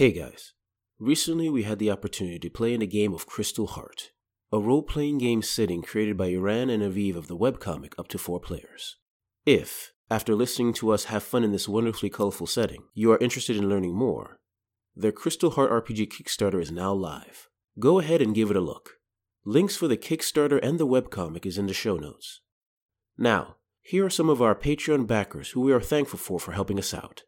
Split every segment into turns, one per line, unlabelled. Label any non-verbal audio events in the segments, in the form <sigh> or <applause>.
Hey guys, recently we had the opportunity to play in a game of Crystal Heart, a role playing game setting created by Eran and Aviv of the webcomic up to four players. If, after listening to us have fun in this wonderfully colorful setting, you are interested in learning more, their Crystal Heart RPG Kickstarter is now live. Go ahead and give it a look. Links for the Kickstarter and the webcomic is in the show notes. Now, here are some of our Patreon backers who we are thankful for for helping us out.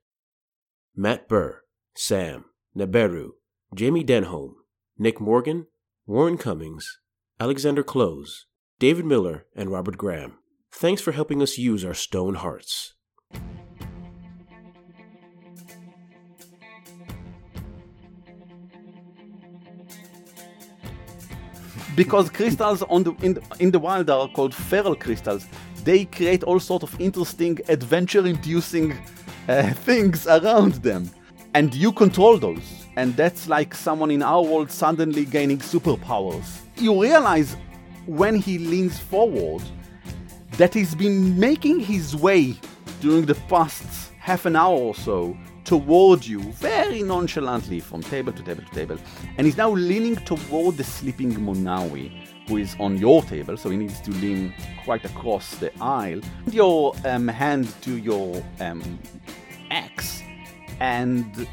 Matt Burr, Sam, Neberu, Jamie Denholm, Nick Morgan, Warren Cummings, Alexander Close, David Miller, and Robert Graham. Thanks for helping us use our stone hearts.
because crystals the in, the in the wild are called feral crystals. They create all sort of interesting adventure-inducing uh, <laughs> things around them, and you control those. And that's like someone in our world suddenly gaining superpowers. You realize when he leans forward that he's been making his way during the past half an hour or so toward you very nonchalantly from table to table to table, and he's now leaning toward the sleeping Monawi, who is on your table, so he needs to lean quite across the aisle. Your um, hand to your um, axe, and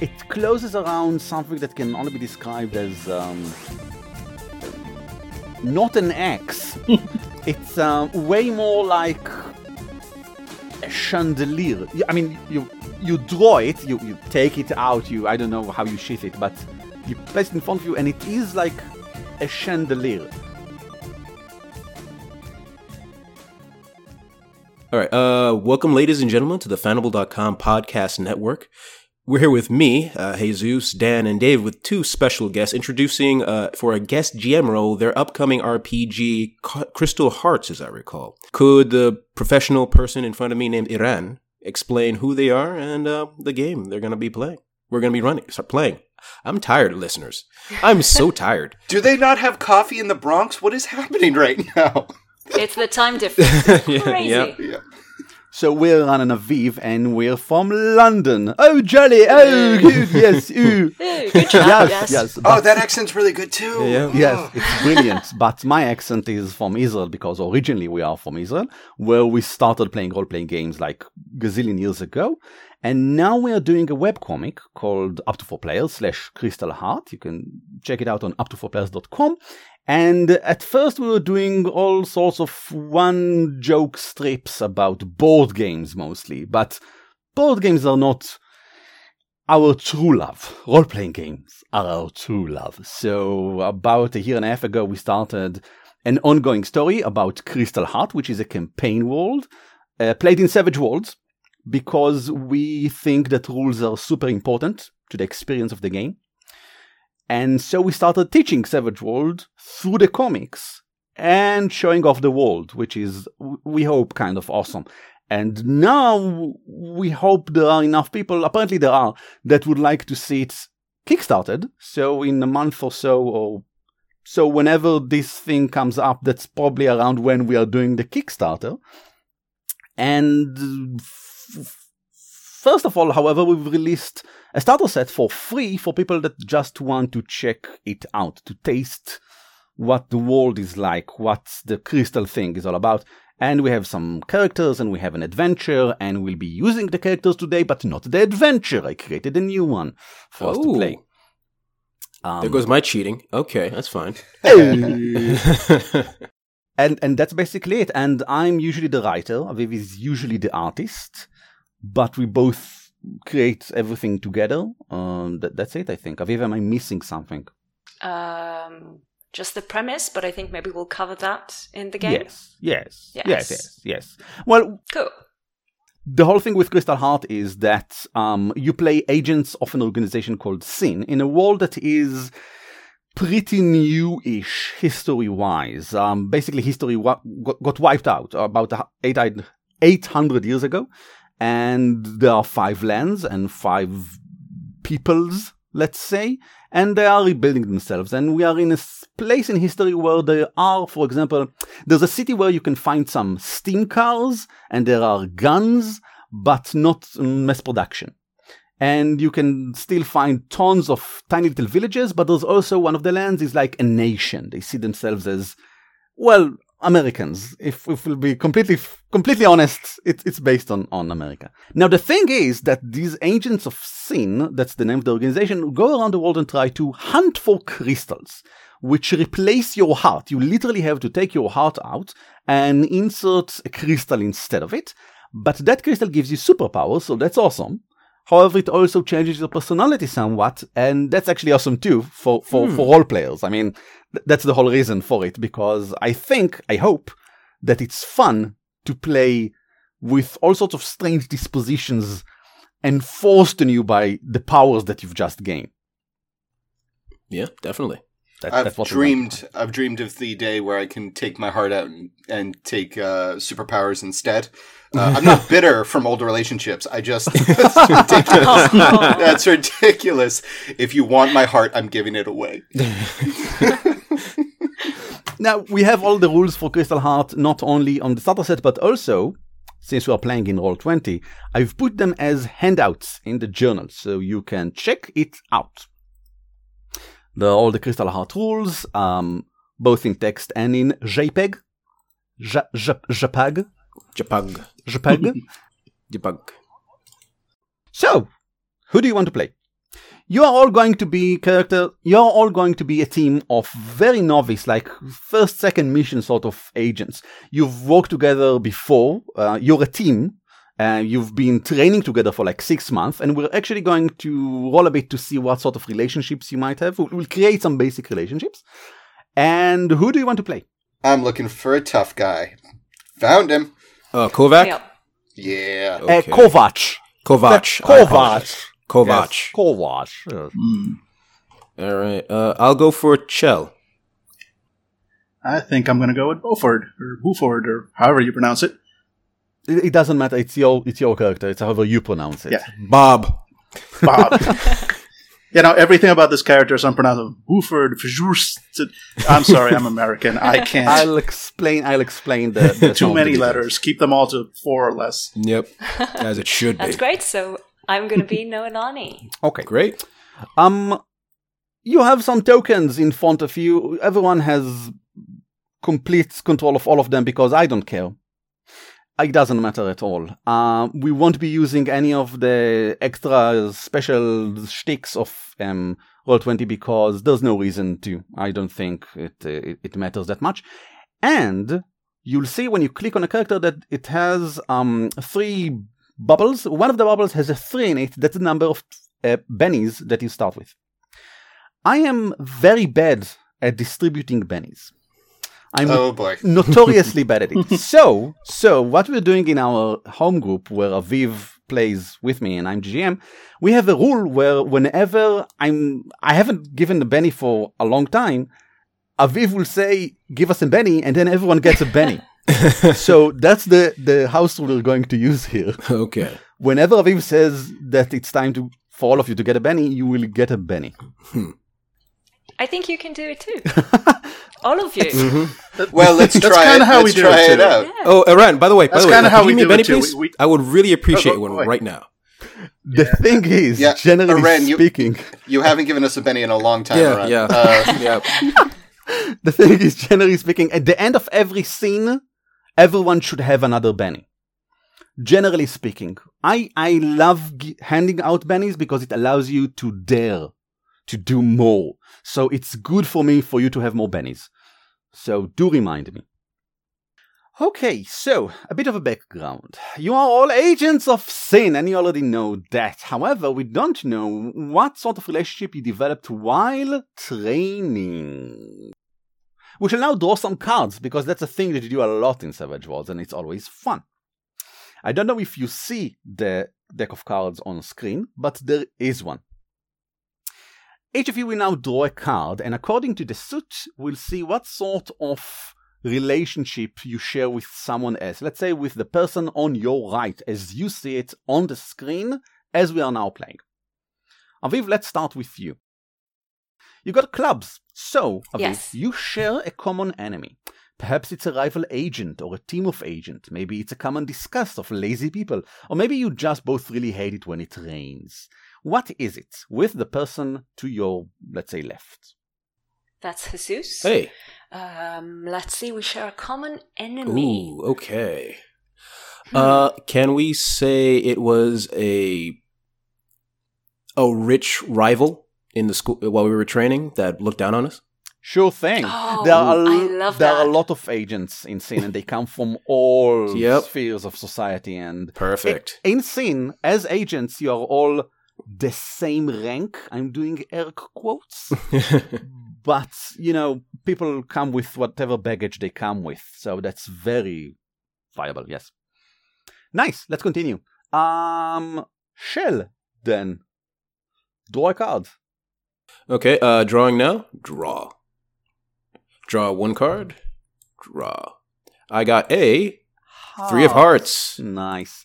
it closes around something that can only be described as um, not an X. <laughs> it's uh, way more like a chandelier. I mean, you you draw it, you, you take it out, you I don't know how you sheath it, but you place it in front of you, and it is like a chandelier.
All right, uh, welcome, ladies and gentlemen, to the Fandible.com podcast network. We're here with me, uh, Jesus, Dan, and Dave with two special guests introducing, uh, for a guest GM role, their upcoming RPG, Crystal Hearts, as I recall. Could the professional person in front of me named Eran explain who they are and uh, the game they're going to be playing? We're going to be running, start playing. I'm tired, listeners. I'm so <laughs> tired.
Do they not have coffee in the Bronx? What is happening right now?
It's the time difference. <laughs>
Yeah,
crazy.
yeah.
yeah.
So we're on an Aviv, and we're from London. Oh, jolly! Oh, <laughs> good! Yes, ooh.
Ooh, good job.
yes,
yes.
yes.
Oh, that accent's really good too.
Yeah. Oh.
Yes, it's brilliant. <laughs> but my accent is from Israel because originally we are from Israel, where we started playing role playing games like gazillion years ago. And now we are doing a webcomic called Up to Four Players slash Crystal Heart. You can check it out on up to four players.com. And at first we were doing all sorts of one joke strips about board games mostly, but board games are not our true love. Role playing games are our true love. So, about a year and a half ago, we started an ongoing story about Crystal Heart, which is a campaign world uh, played in Savage Worlds because we think that rules are super important to the experience of the game. And so we started teaching Savage World through the comics and showing off the world, which is, we hope, kind of awesome. And now we hope there are enough people, apparently there are, that would like to see it kickstarted. So in a month or so, or so whenever this thing comes up, that's probably around when we are doing the Kickstarter. And f- first of all, however, we've released a starter set for free for people that just want to check it out, to taste what the world is like, what the crystal thing is all about. And we have some characters and we have an adventure and we'll be using the characters today, but not the adventure. I created a new one for us to
Oh.
play. Um,
there goes my cheating. Okay, that's fine. <laughs>
and and that's basically it. And I'm usually the writer. Aviv is usually the artist, but we both create everything together. Um, that, that's it. I think. Aviv, am I missing something?
Um, just the premise, but I think maybe we'll cover that in the game.
Yes, yes, yes,
Yes.
yes, yes. Well,
Cool.
the whole thing with Crystal Heart is that um, you play agents of an organization called Syn in a world that is pretty new-ish history-wise. Um, basically, history wa- got, got wiped out about eight, 800 years ago, and there are five lands and five peoples, let's say, and they are rebuilding themselves. And we are in a place in history where there are, for example, there's a city where you can find some steam cars and there are guns, but not mass production. and you can still find tons of tiny little villages, but there's also one of the lands is like a nation. They see themselves as, well, Americans. If, if we'll be completely, completely honest, it, it's based on, on America. Now, the thing is that these agents of Syn, that's the name of the organization, go around the world and try to hunt for crystals, which replace your heart. You literally have to take your heart out and insert a crystal instead of it. But that crystal gives you superpowers, so that's awesome. However, it also changes your personality somewhat, and that's actually awesome too for, for,
Hmm.
for role players. I mean, th- that's the whole reason for it, because I think, I hope, that it's fun to play with all sorts of strange dispositions enforced on you by the powers that you've just gained.
Yeah, definitely.
That,
I've
that's what
dreamed. I've dreamed of the day where I can take my heart out and, and take uh, superpowers instead. Uh, I'm not bitter from old relationships. I just <laughs> that's ridiculous. <laughs> That's ridiculous. If you want my heart, I'm giving it away. <laughs>
Now we have all the rules for Crystal Heart not only on the starter set but also since we are playing in Roll20, I've put them as handouts in the journal so you can check it out. Are all the Crystal Heart rules, um, both in text and in JPEG. J- J- JPEG.
Japag.
JPEG. <laughs>
Japag.
So, who do you want to play? You are all going to be character. You are all going to be a team of very novice, like first, second mission sort of agents. You've worked together before. Uh, you're a team. Uh, you've been training together for like six months, and we're actually going to roll a bit to see what sort of relationships you might have. We'll, we'll create some basic relationships. And who do you want to play?
I'm looking for a tough guy. Found him.
Uh, Kovac?
Yep.
Yeah.
Okay.
Uh, Kovac.
Kovac.
Kovac.
Kovac.
Yes, Kovac. Yes.
All right. Uh, I'll go for Chell.
I think I'm going to go with Beaufort or Buford or however you pronounce it.
It, it doesn't matter. It's your it's your character. It's however you pronounce it.
Yeah.
Bob.
Bob. <laughs> you know everything about this character is unpronounceable. Buford, I'm sorry, I'm American. I <laughs> can't.
I'll explain. I'll explain the, the
Too many
the
letters. Keep them all to four or less.
Yep. <laughs> As it should be.
That's great. So I'm going to be <laughs> Noelani.
Okay.
Great.
Um, you have some tokens in front of you. Everyone has complete control of all of them because I don't care. It doesn't matter at all. Uh, we won't be using any of the extra special sticks of um, Roll20 because there's no reason to. I don't think it, it, it matters that much. And you'll see when you click on a character that it has um, three bubbles. One of the bubbles has a three in it. That's the number of uh, bennies that you start with. I am very bad at distributing bennies. I'm
Oh boy. <laughs>
notoriously bad at it. So, so what we're doing in our home group where Aviv plays with me and I'm GM, we have a rule where whenever I'm, I haven't given a Benny for a long time, Aviv will say, give us a Benny, and then everyone gets a Benny. <laughs> so that's the, the house rule we're going to use here.
Okay.
Whenever Aviv says that it's time to, for all of you to get a Benny, you will get a Benny. Hmm.
I think you can do it too. <laughs> All of you.
Mm-hmm.
Well, let's try.
That's
try
kinda how we
let's
do
try
it,
it out.
Yeah.
Oh, Eran, by the way, by
That's
the way,
kinda how we
give me a
do
Benny,
it, too. We- we-
I would really appreciate
Oh,
one right now.
The thing is,
Yeah,
generally
Eran, you-
speaking,
You haven't given us a Benny in a long time.
Yeah,
Ron.
yeah.
Uh, <laughs>
yeah. <laughs>
the thing is, generally speaking, at the end of every scene, everyone should have another Benny. Generally speaking, I I love g- handing out bennies because it allows you to dare to do more. So it's good for me for you to have more bennies. So do remind me. Okay, so a bit of a background. You are all agents of Syn, and you already know that. However, we don't know what sort of relationship you developed while training. We shall now draw some cards because that's a thing that you do a lot in Savage Worlds, and it's always fun. I don't know if you see the deck of cards on screen, but there is one. Each of you will now draw a card, and according to the suit, we'll see what sort of relationship you share with someone else. Let's say with the person on your right, as you see it on the screen as we are now playing. Aviv, let's start with you. You got clubs. So, Aviv,
Yes.
you share a common enemy. Perhaps it's a rival agent or a team of agents. Maybe it's a common disgust of lazy people. Or maybe you just both really hate it when it rains. What is it with the person to your, let's say, left?
That's Jesus.
Hey.
Um, let's see. We share a common enemy.
Ooh, okay. Uh, can we say it was a a rich rival in the school while we were training that looked down on us?
Sure thing.
Oh,
there are,
I
l-
love
there are a lot of agents in Syn, and they come from all <laughs>
Yep.
spheres of society. And
Perfect.
in Syn, as agents, you are all the same rank. I'm doing air quotes. <laughs> but you know people come with whatever baggage they come with so that's very viable yes nice let's continue um Chell then draw a card
okay, uh, drawing now. Draw. Draw one card. Draw. I got a three of hearts.
nice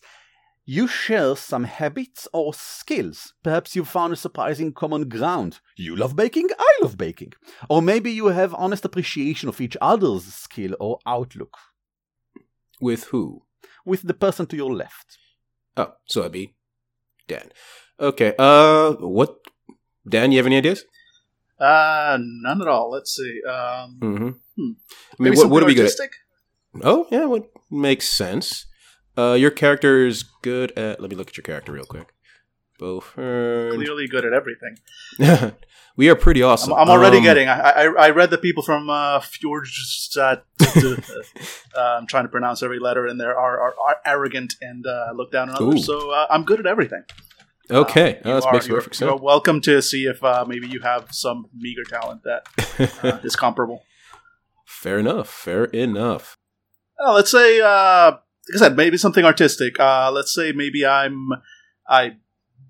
you share some habits or skills. Perhaps you found a surprising common ground. You love baking, I love baking. Or maybe you have honest appreciation of each other's skill or outlook.
With who?
With the person to your left.
Oh, so that'd be Dan. Okay. Uh, what? Dan, you have any ideas?
Uh, none at all. Let's see. Um,
Mm-hmm.
Hmm.
I
maybe
mean, what, what are we
something
good at? Oh, yeah, what makes sense. Uh, your character is good at. Let me look at your character real quick. Beaufort.
Clearly good at everything. <laughs>
we are pretty
I'm,
awesome.
I'm already
Um,
getting. I, I I read the people from uh, Fjordstad. <laughs> uh, I'm trying to pronounce every letter in there. Are are, are arrogant and uh, look down on others.
Ooh.
So uh, I'm good at everything.
Okay,
You
oh, that
are-
makes perfect
you're welcome to see if uh, maybe you have some meager talent that uh, <laughs> is comparable.
fair enough. Fair enough.
Uh, let's say, uh, like I said, maybe something artistic. Uh, let's say maybe I'm I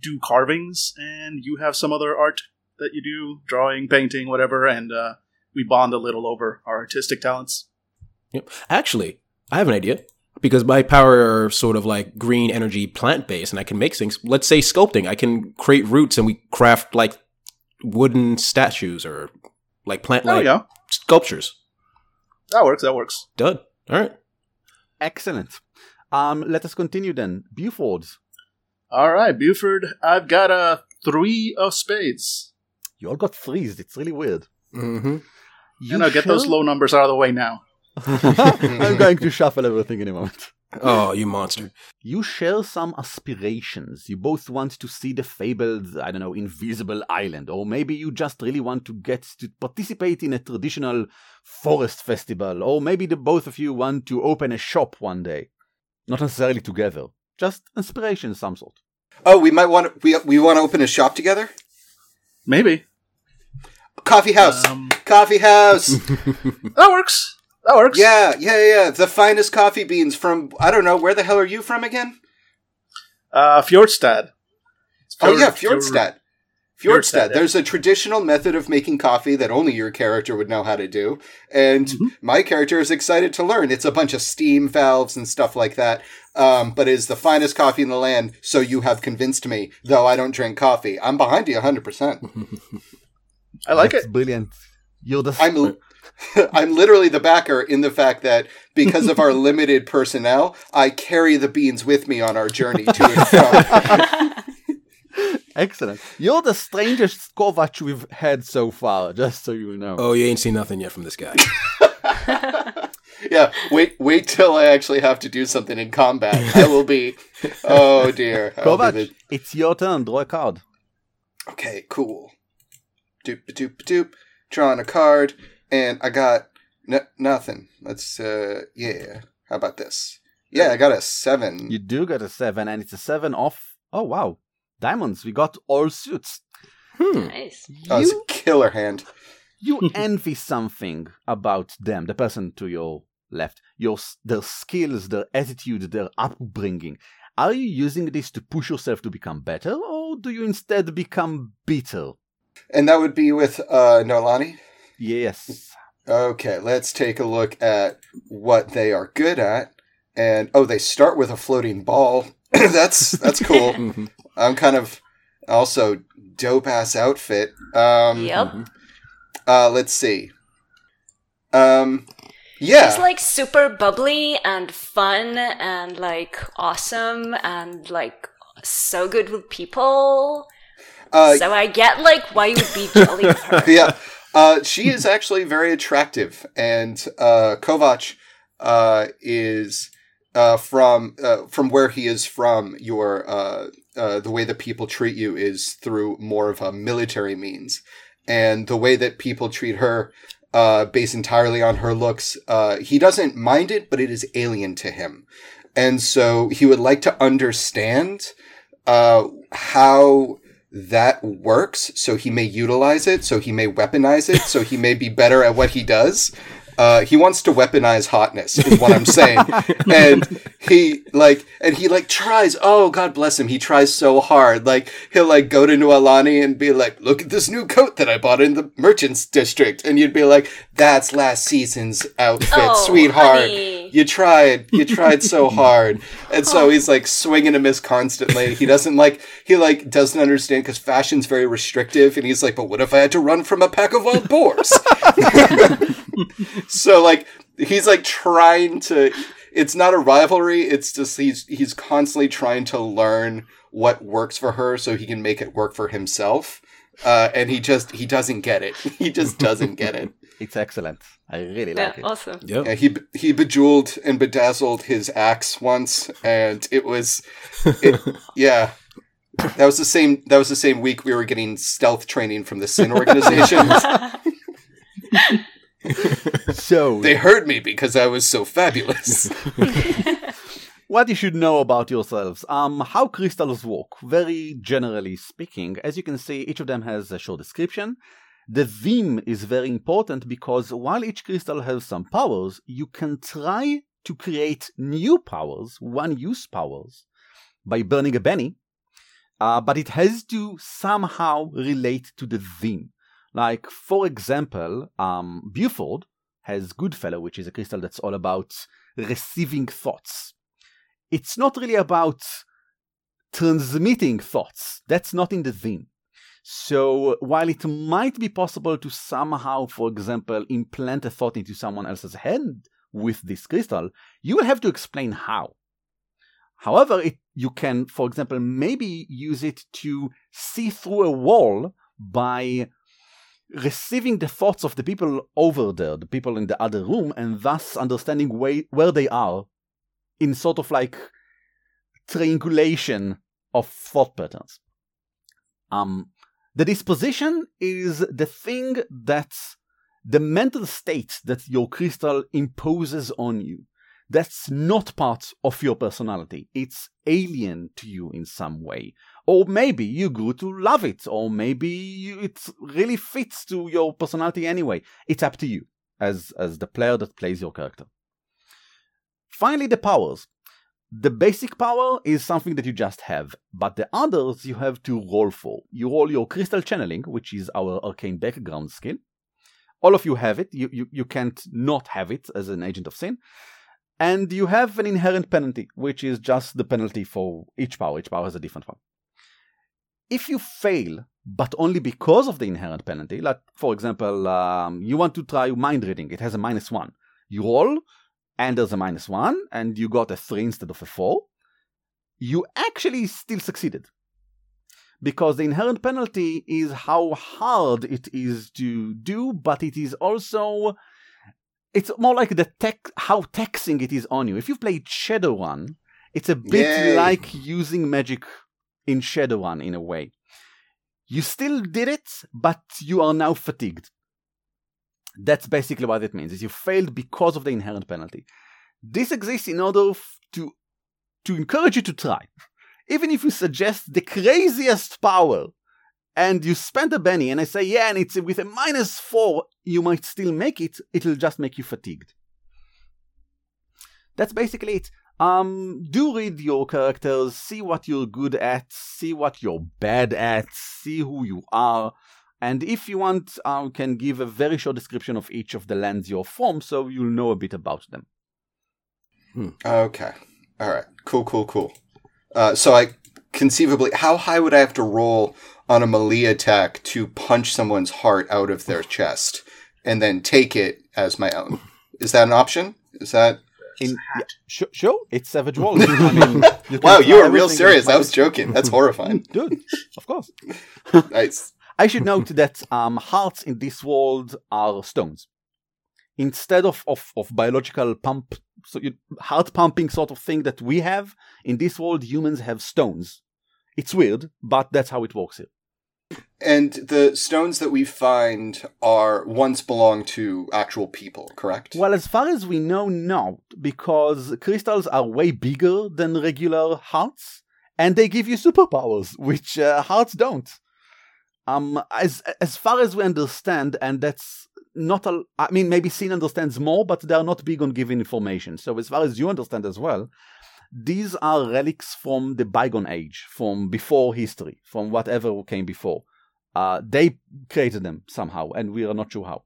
do carvings, and you have some other art that you do, drawing, painting, whatever, and uh, we bond a little over our artistic talents.
Yep. Actually, I have an idea because my power are sort of like green energy plant based, and I can make things. Let's say sculpting. I can create roots, and we craft like wooden statues or like plant like
go.
sculptures.
That works. That works.
Done. All right.
Excellent. Um, let us continue then. Buford,
All right, Buford. I've got a three of spades.
you all got threes. It's really weird.
Mm-hmm.
You
You know, get those low numbers out of the way now. <laughs>
I'm going to shuffle everything in a moment.
Oh, you monster.
You share some aspirations. You both want to see the fabled, I don't know, invisible island, or maybe you just really want to get to participate in a traditional forest festival, or maybe the both of you want to open a shop one day. Not necessarily together, just inspiration of some sort.
Oh, we might want to, we we want to open a shop together.
Maybe
Coffee house.
Um,
Coffee house. <laughs>
that works. That works.
yeah, yeah, yeah. The finest coffee beans from I don't know where the hell are you from again?
Uh, Fjordstad.
oh yeah,
Fjord-
Fjordstad.
Fjordstad,
Fjordstad.
yeah.
There's a traditional method of making coffee that only your character would know how to do, and
Mhm.
my character is excited to learn. It's a bunch of steam valves and stuff like that, um, but it is the finest coffee in the land. So you have convinced me, though I don't drink coffee. I'm behind you 100. percent <laughs>
I like
That's
it.
brilliant. You're the
I'm <laughs> I'm literally the backer in the fact that because of our <laughs> limited personnel, I carry the beans with me on our journey to and from. <laughs>
excellent. You're the strangest Kovac we've had so far, just so you know.
Oh, you ain't seen nothing yet from this guy.
yeah, wait, wait till I actually have to do something in combat. I will be. Oh dear. Oh,
Kovac,
the-
it's your turn. Draw a card.
Okay, cool. Doop doop doop. Drawing a card, and I got n- nothing. Let's uh, yeah. How about this? Yeah, I got a seven.
You do get a seven, and it's a seven off. Oh wow, diamonds! We got all suits.
Hmm.
nice.
Oh, it's a
You
killer hand.
you <laughs> envy something about them, the person to your left, your their skills, their attitude, their upbringing. Are you using this to push yourself to become better, or do you instead become bitter?
And that would be with uh, Noelani.
Yes.
Okay, let's take a look at what they are good at. And oh, they start with a floating ball. <clears throat> that's that's cool. <laughs>
Mhm.
I'm kind of also dope ass outfit. Um,
Yep.
Uh, let's see. Um, yeah.
He's like super bubbly and fun and like awesome and like so good with people.
Uh,
so I get like why you would be jelly with her. <laughs>
yeah. Uh, she is actually very attractive, and uh, Kovac uh, is uh, from uh, from where he is from. Your the way that people treat you is through more of a military means, and the way that people treat her, uh, based entirely on her looks, uh, he doesn't mind it, but it is alien to him, and so he would like to understand uh, how that works so he may utilize it so he may weaponize it so he may be better at what he does. Uh, he wants to weaponize hotness is what i'm saying. <laughs> And he like and he like tries oh god bless him he tries so hard. Like he'll like go to Noelani and be like look at this new coat that i bought in the merchants district. And you'd be like that's last season's outfit
Oh,
sweetheart.
honey.
You tried you tried so <laughs> hard. And so he's like swinging a miss constantly. He doesn't like he like doesn't understand because fashion's very restrictive and he's like but what if i had to run from a pack of wild boars? <laughs> So like he's like trying to it's not a rivalry it's just he's he's constantly trying to learn what works for her so he can make it work for himself uh, and he just he doesn't get it. <laughs> He just doesn't get it
It's excellent. I really
Yeah,
like it.
awesome.
Yep.
yeah, he he bejeweled and bedazzled his axe once, and it was, it, <laughs> yeah, that was the same. That was the same week we were getting stealth training from the Syn organization. <laughs>
So,
they heard me because I was so fabulous. <laughs>
what you should know about yourselves. Um, how crystals work. Very generally speaking, as you can see, each of them has a short description. The theme is very important because while each crystal has some powers, you can try to create new powers, one use powers, by burning a Benny. Uh, but it has to somehow relate to the theme. Like, for example, um, Buford has Goodfellow, which is a crystal that's all about receiving thoughts. It's not really about transmitting thoughts. That's not in the theme. So while it might be possible to somehow, for example, implant a thought into someone else's head with this crystal, you will have to explain how. However, it, you can, for example, maybe use it to see through a wall by receiving the thoughts of the people over there, the people in the other room, and thus understanding way, where they are in sort of like triangulation of thought patterns. Um, the disposition is the thing that's the mental state that your crystal imposes on you. That's not part of your personality. It's alien to you in some way. Or maybe you grew to love it, or maybe it really fits to your personality anyway. It's up to you as, as the player that plays your character. Finally, the powers. The basic power is something that you just have, but the others you have to roll for. You roll your crystal channeling, which is our arcane background skill. All of you have it. You, you, you can't not have it as an agent of Syn. And you have an inherent penalty, which is just the penalty for each power. Each power has a different one. If you fail, but only because of the inherent penalty, like for example, um, you want to try mind reading, it has a minus one. You roll, and there's a minus one, and you got a three instead of a four, you actually still succeeded. Because the inherent penalty is how hard it is to do, but it is also it's more like the tech how taxing it is on you. If you've played Shadowrun, it's a bit
Yay.
like using magic in Shadowrun in a way. You still did it, but you are now fatigued. That's basically what it means. Is you failed because of the inherent penalty. This exists in order f- to to encourage you to try. Even if you suggest the craziest power and you spend a Benny and I say, yeah, and it's with a minus four, you might still make it, it'll just make you fatigued. That's basically it. Um, do read your characters, see what you're good at, see what you're bad at, see who you are, and if you want, I can give a very short description of each of the lands you're from, so you'll know a bit about them.
Okay. All right. Cool, cool, cool. Uh, so I conceivably, how high would I have to roll on a melee attack to punch someone's heart out of their chest and then take it as my own? Is that an option? Is that
in yeah, sure, sure, it's Savage Worlds. <laughs> I mean, you
Wow, you were real serious. I was joking. That's <laughs> horrifying.
Dude, of course.
Nice.
I should note that um, hearts in this world are stones. Instead of, of, of biological pump, so you, heart pumping sort of thing that we have, in this world humans have stones. It's weird, but that's how it works here.
And the stones that we find are once belonged to actual people, correct?
Well, as far as we know, no, because crystals are way bigger than regular hearts, and they give you superpowers, which uh, hearts don't. Um, as as far as we understand, and that's not a. I mean, maybe Syn understands more, but they are not big on giving information. So, as far as you understand as well, these are relics from the bygone age, from before history, from whatever came before. Uh, they created them somehow, and we are not sure how.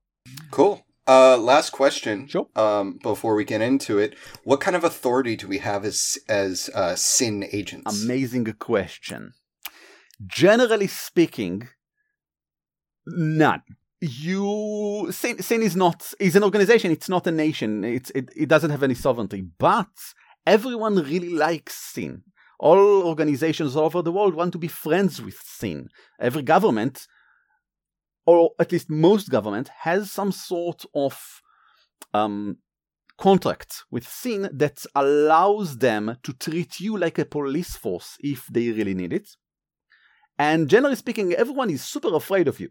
Cool. Uh, last question.
Sure.
Um, before we get into it, what kind of authority do we have as as uh, Syn agents?
Amazing question. Generally speaking, none. You Syn, is not is an organization. It's not a nation. It's it, it doesn't have any sovereignty. But everyone really likes Syn. All organizations all over the world want to be friends with Syn. Every government, or at least most government, has some sort of um, contract with Syn that allows them to treat you like a police force if they really need it. And generally speaking, everyone is super afraid of you.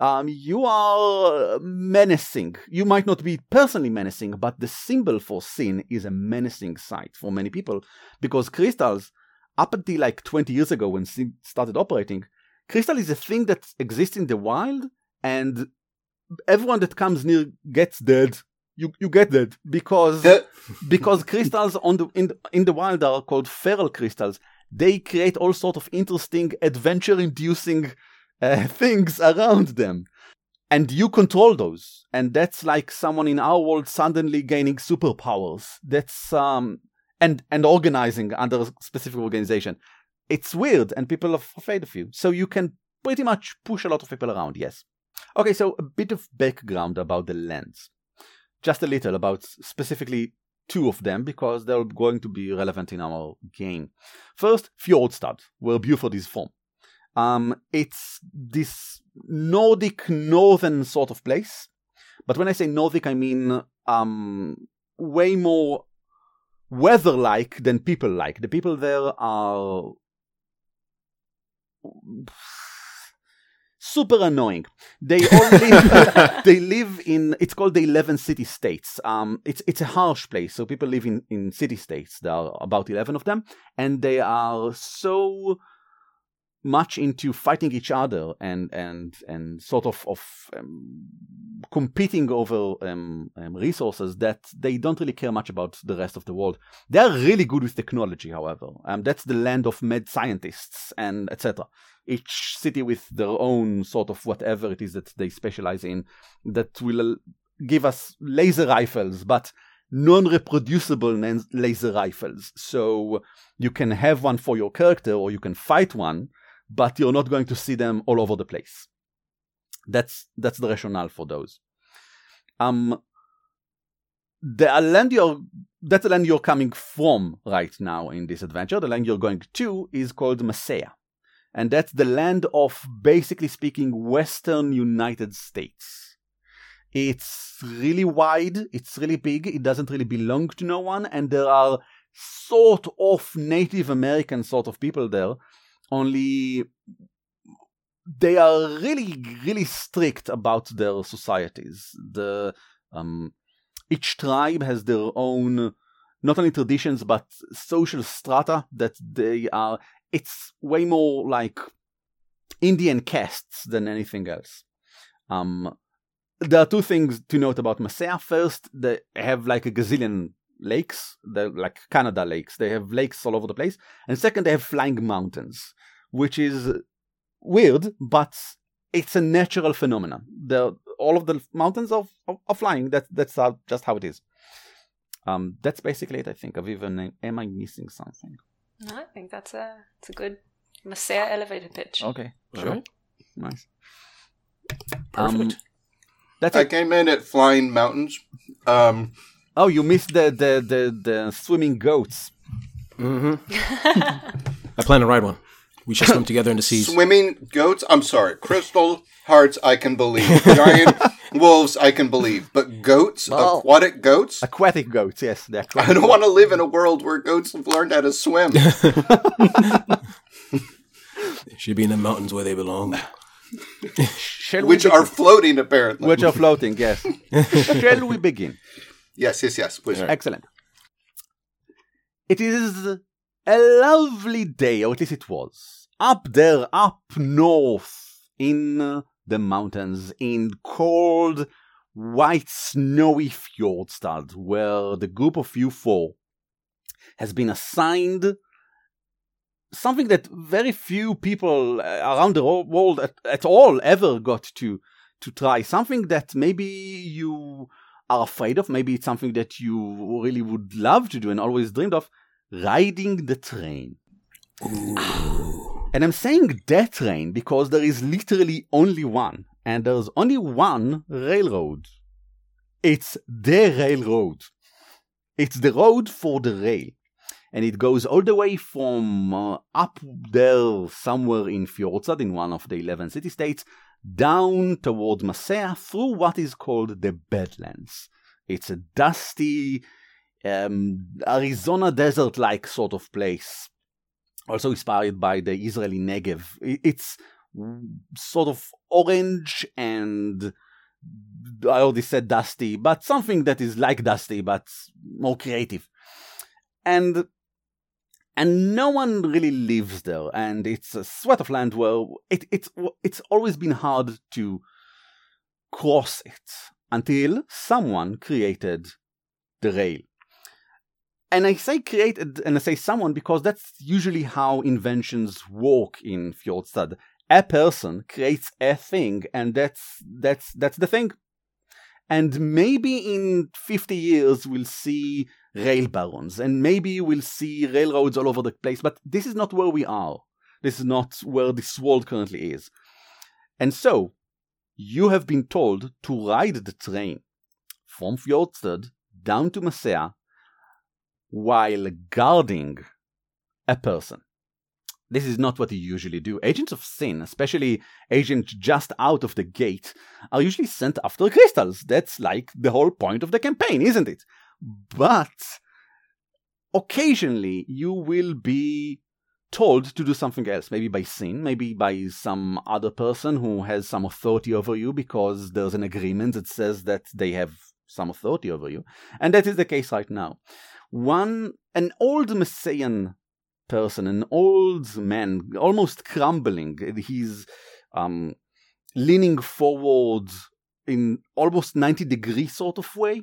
Um, you are menacing. You might not be personally menacing, but the symbol for Syn is a menacing sight for many people because crystals, up until like 20 years ago when Syn started operating, crystal is a thing that exists in the wild and everyone that comes near gets dead. You, you get dead because <laughs> because crystals on the in, the- in the wild are called feral crystals. They create all sort of interesting adventure-inducing uh, <laughs> things around them, and you control those. And that's like someone in our world suddenly gaining superpowers. That's um and and organizing under a specific organization. It's weird, and people are afraid of you. So you can pretty much push a lot of people around. Yes. Okay, so a bit of background about the lands just a little about specifically two of them because they're going to be relevant in our game. First, Fjordstad, where Buford is from. Um, it's this Nordic northern sort of place, but when I say Nordic, I mean um, way more weather-like than people-like. The people there are super annoying. They all <laughs> live. they live in. It's called the Eleven City States. Um, it's it's a harsh place. So people live in in city states. There are about eleven of them, and they are so much into fighting each other and and and sort of of um, competing over um, um, resources that they don't really care much about the rest of the world. They are really good with technology, however. Um, that's the land of mad scientists and etc. Each city with their own sort of whatever it is that they specialize in that will give us laser rifles, but non-reproducible laser rifles. So you can have one for your character or you can fight one, but you're not going to see them all over the place. That's that's the rationale for those. Um, the land you're that's the land you're coming from right now in this adventure. The land you're going to is called Masaya, and that's the land of basically speaking Western United States. It's really wide. It's really big. It doesn't really belong to no one, and there are sort of Native American sort of people there only they are really really strict about their societies the um each tribe has their own not only traditions but social strata that they are it's way more like indian castes than anything else um there are two things to note about Masaya. First, they have like a gazillion lakes, they're like Canada lakes. They have lakes all over the place. And second, they have flying mountains, which is weird, but it's a natural phenomenon. The all of the mountains are, are, are flying. That that's how, just how it is. Um, that's basically it. I think. Aviva, am- am I missing something?
No, I think that's a it's a good Masaya elevator pitch.
Okay,
All
sure,
right.
nice.
Perfect.
Um, that's
I
it.
came in at Flying Mountains. Um,
Oh, you missed the the the, the swimming goats.
Mm-hmm. <laughs> I plan to ride one. We should swim together in the seas.
Swimming goats? I'm sorry. Crystal hearts, I can believe. <laughs> Giant wolves, I can believe. But goats?
Well-
aquatic goats?
Aquatic goats, yes. The aquatic
I don't want to live in a world where goats have learned how to swim. <laughs>
Should be in the mountains where they belong.
Shall we
which are floating, apparently.
which are floating. Yes. Shall we begin?
Yes, yes, yes. Which,
Excellent. It is a lovely day, or at least it was, up there, up north in the mountains, in cold, white, snowy Fjordstad, where the group of you four has been assigned something that very few people uh, around the world at, at all ever got to to try. Something that maybe you are afraid of. Maybe it's something that you really would love to do and always dreamed of riding the train. And I'm saying that train because there is literally only one, and there's only one railroad. It's the railroad. It's the road for the rail. And it goes all the way from uh, up there somewhere in Fjordstad, in one of the 11 city states, down toward Masea through what is called the Badlands. It's a dusty, um, Arizona desert like sort of place, also inspired by the Israeli Negev. It's sort of orange and I already said dusty, but something that is like dusty but more creative. And and no one really lives there, and it's a sweat of land where it, it's it's always been hard to cross it until someone created the rail. And I say created and I say someone because that's usually how inventions work in Fjordstad. A person creates a thing and that's that's that's the thing. And maybe in 50 years we'll see rail barons and maybe we'll see railroads all over the place, but this is not where we are. This is not where this world currently is. And so, you have been told to ride the train from Fjordstad down to Masea while guarding a person. This is not what you usually do. Agents of Syn, especially agents just out of the gate, are usually sent after crystals. That's like the whole point of the campaign, isn't it? But occasionally you will be told to do something else, maybe by Syn, maybe by some other person who has some authority over you because there's an agreement that says that they have some authority over you. And that is the case right now. One, an old Messian person, an old man, almost crumbling. He's um, leaning forward in almost 90 degree sort of way,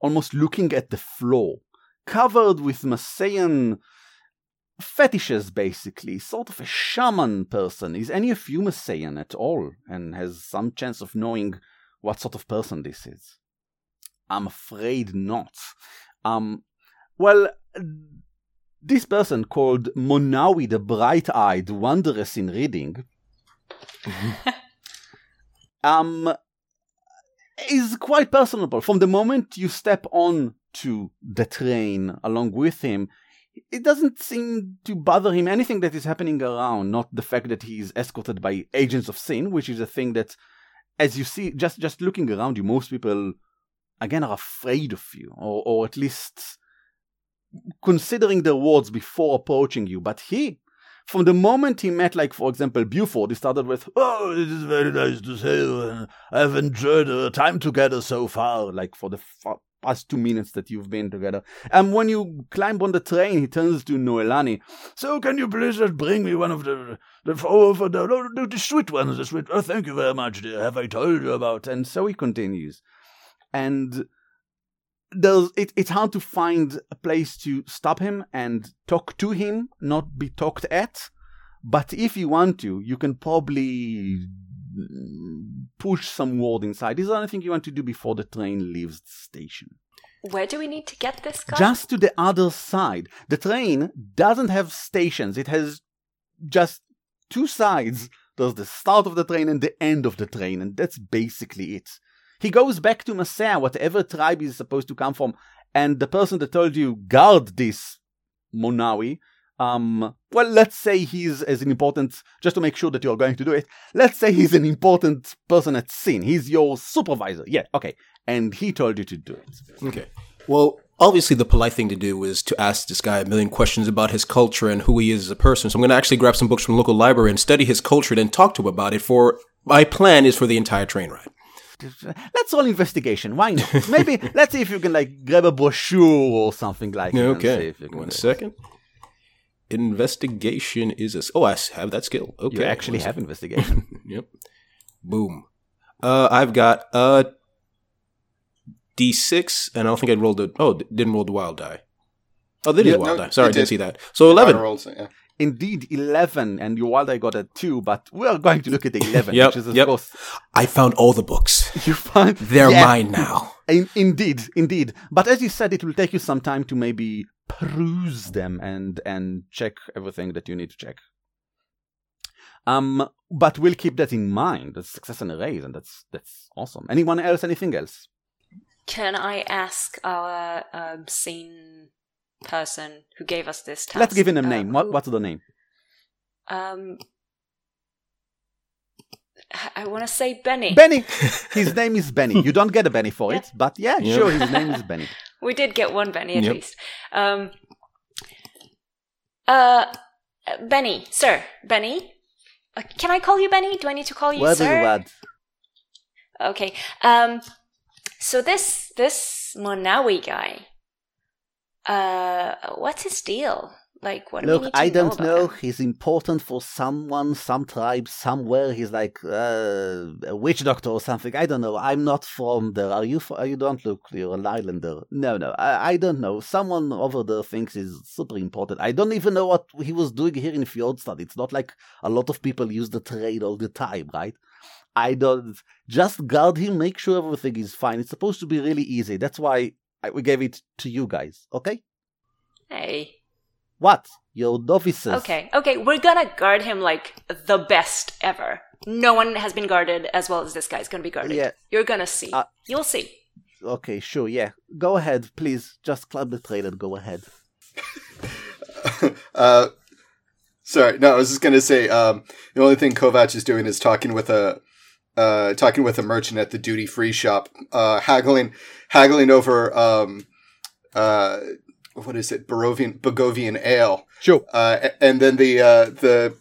almost looking at the floor, covered with Messian fetishes, basically, sort of a shaman person. Is any of you Messian at all and has some chance of knowing what sort of person this is? I'm afraid not. Um, well, this person called Monawi the Bright Eyed, wondrous in reading, <laughs> um, is quite personable. From the moment you step on to the train along with him, it doesn't seem to bother him anything that is happening around, not the fact that he is escorted by agents of Syn, which is a thing that, as you see, just, just looking around you, most people, again, are afraid of you, or, or at least considering their words before approaching you. But he, from the moment he met, like, for example, Buford, he started with, Oh, it is very nice to see you. I've enjoyed our time together so far, like, for the fa- past two minutes that you've been together. And when you climb on the train, he turns to Noelani. So, can you please just bring me one of the, the, oh, the, the, the sweet ones, the sweet, oh, thank you very much, dear. Have I told you about? And so he continues. And there's it, it's hard to find a place to stop him and talk to him, not be talked at. But if you want to, you can probably push some word inside. Is there anything you want to do before the train leaves the station?
Where do we need to get this guy?
Just to the other side. The train doesn't have stations. It has just two sides. There's the start of the train and the end of the train, and that's basically it. He goes back to Masaya, whatever tribe he's supposed to come from, and the person that told you guard this Monawi. Um, well, let's say he's as an important, just to make sure that you're going to do it. Let's say he's an important person at scene. He's your supervisor. Yeah, okay. And he told you to do it.
Okay. Well, obviously, the polite thing to do is to ask this guy a million questions about his culture and who he is as a person. So I'm going to actually grab some books from the local library and study his culture, and then talk to him about it. For my plan is for the entire train ride.
Let's roll investigation. Why not? Maybe <laughs> let's see if you can like grab a brochure or something like that. and see
Okay.
if you can
One
do it.
Investigation is a. Oh, I have that skill. Okay.
You actually
One
have investigation. <laughs>
Yep. Boom. Uh, I've got a D6, and I don't think I rolled the. Oh, didn't roll the wild die. Oh, that is
Yeah,
wild
no,
die. Sorry, I didn't
did.
see that. So 11.
Rolls, yeah.
Indeed, 11, and your wild die got a 2, but we are going to look at the 11,
Yep,
which is, of
yep.
course,
I found all the books. <laughs>
you find.
They're
Yeah,
mine now. <laughs>
in- indeed, indeed. But as you said, it will take you some time to maybe peruse them and, and check everything that you need to check. Um, but we'll keep that in mind. That's success and a raise, and that's that's awesome. Anyone else? Anything else?
Can I ask our um, scene person who gave us this task?
Let's give him a
uh,
name. What, what's the name?
Um, I want to say Benny.
Benny. <laughs> His name is Benny. You don't get a Benny for
Yeah.
it, but yeah,
Yep.
sure, his name is Benny. <laughs>
We did get one Benny at
Yep.
least. Um, uh, Benny, sir, Benny. Uh, can I call you Benny? Do I need to call you
Word is
sir?
word.
Okay. Um, so this this Monawi guy. Uh, what's his deal? Like, what do we
Look,
to
I don't
about
know. He's important for someone, some tribe, somewhere. He's like uh, a witch doctor or something. I don't know. I'm not from there. Are you? You don't look. You're an islander. No, no. I, I don't know. Someone over there thinks he's super important. I don't even know what he was doing here in Fjordstad. It's not like a lot of people use the trade all the time, right? I don't. Just guard him. Make sure everything is fine. It's supposed to be really easy. That's why I, we gave it to you guys. Okay?
Hey.
What? Your novices.
Okay. Okay. We're gonna guard him like the best ever. No one has been guarded as well as this guy's gonna be guarded.
Yeah.
You're gonna see.
Uh,
You'll see.
Okay, sure, yeah. Go ahead, please. Just climb the train and go ahead. <laughs>
uh, sorry, no, I was just gonna say um, the only thing Kovac is doing is talking with a uh, talking with a merchant at the duty free shop, uh, haggling haggling over um, uh, what is it, Barovian Bogovian ale,
Sure.
uh, and then the uh, the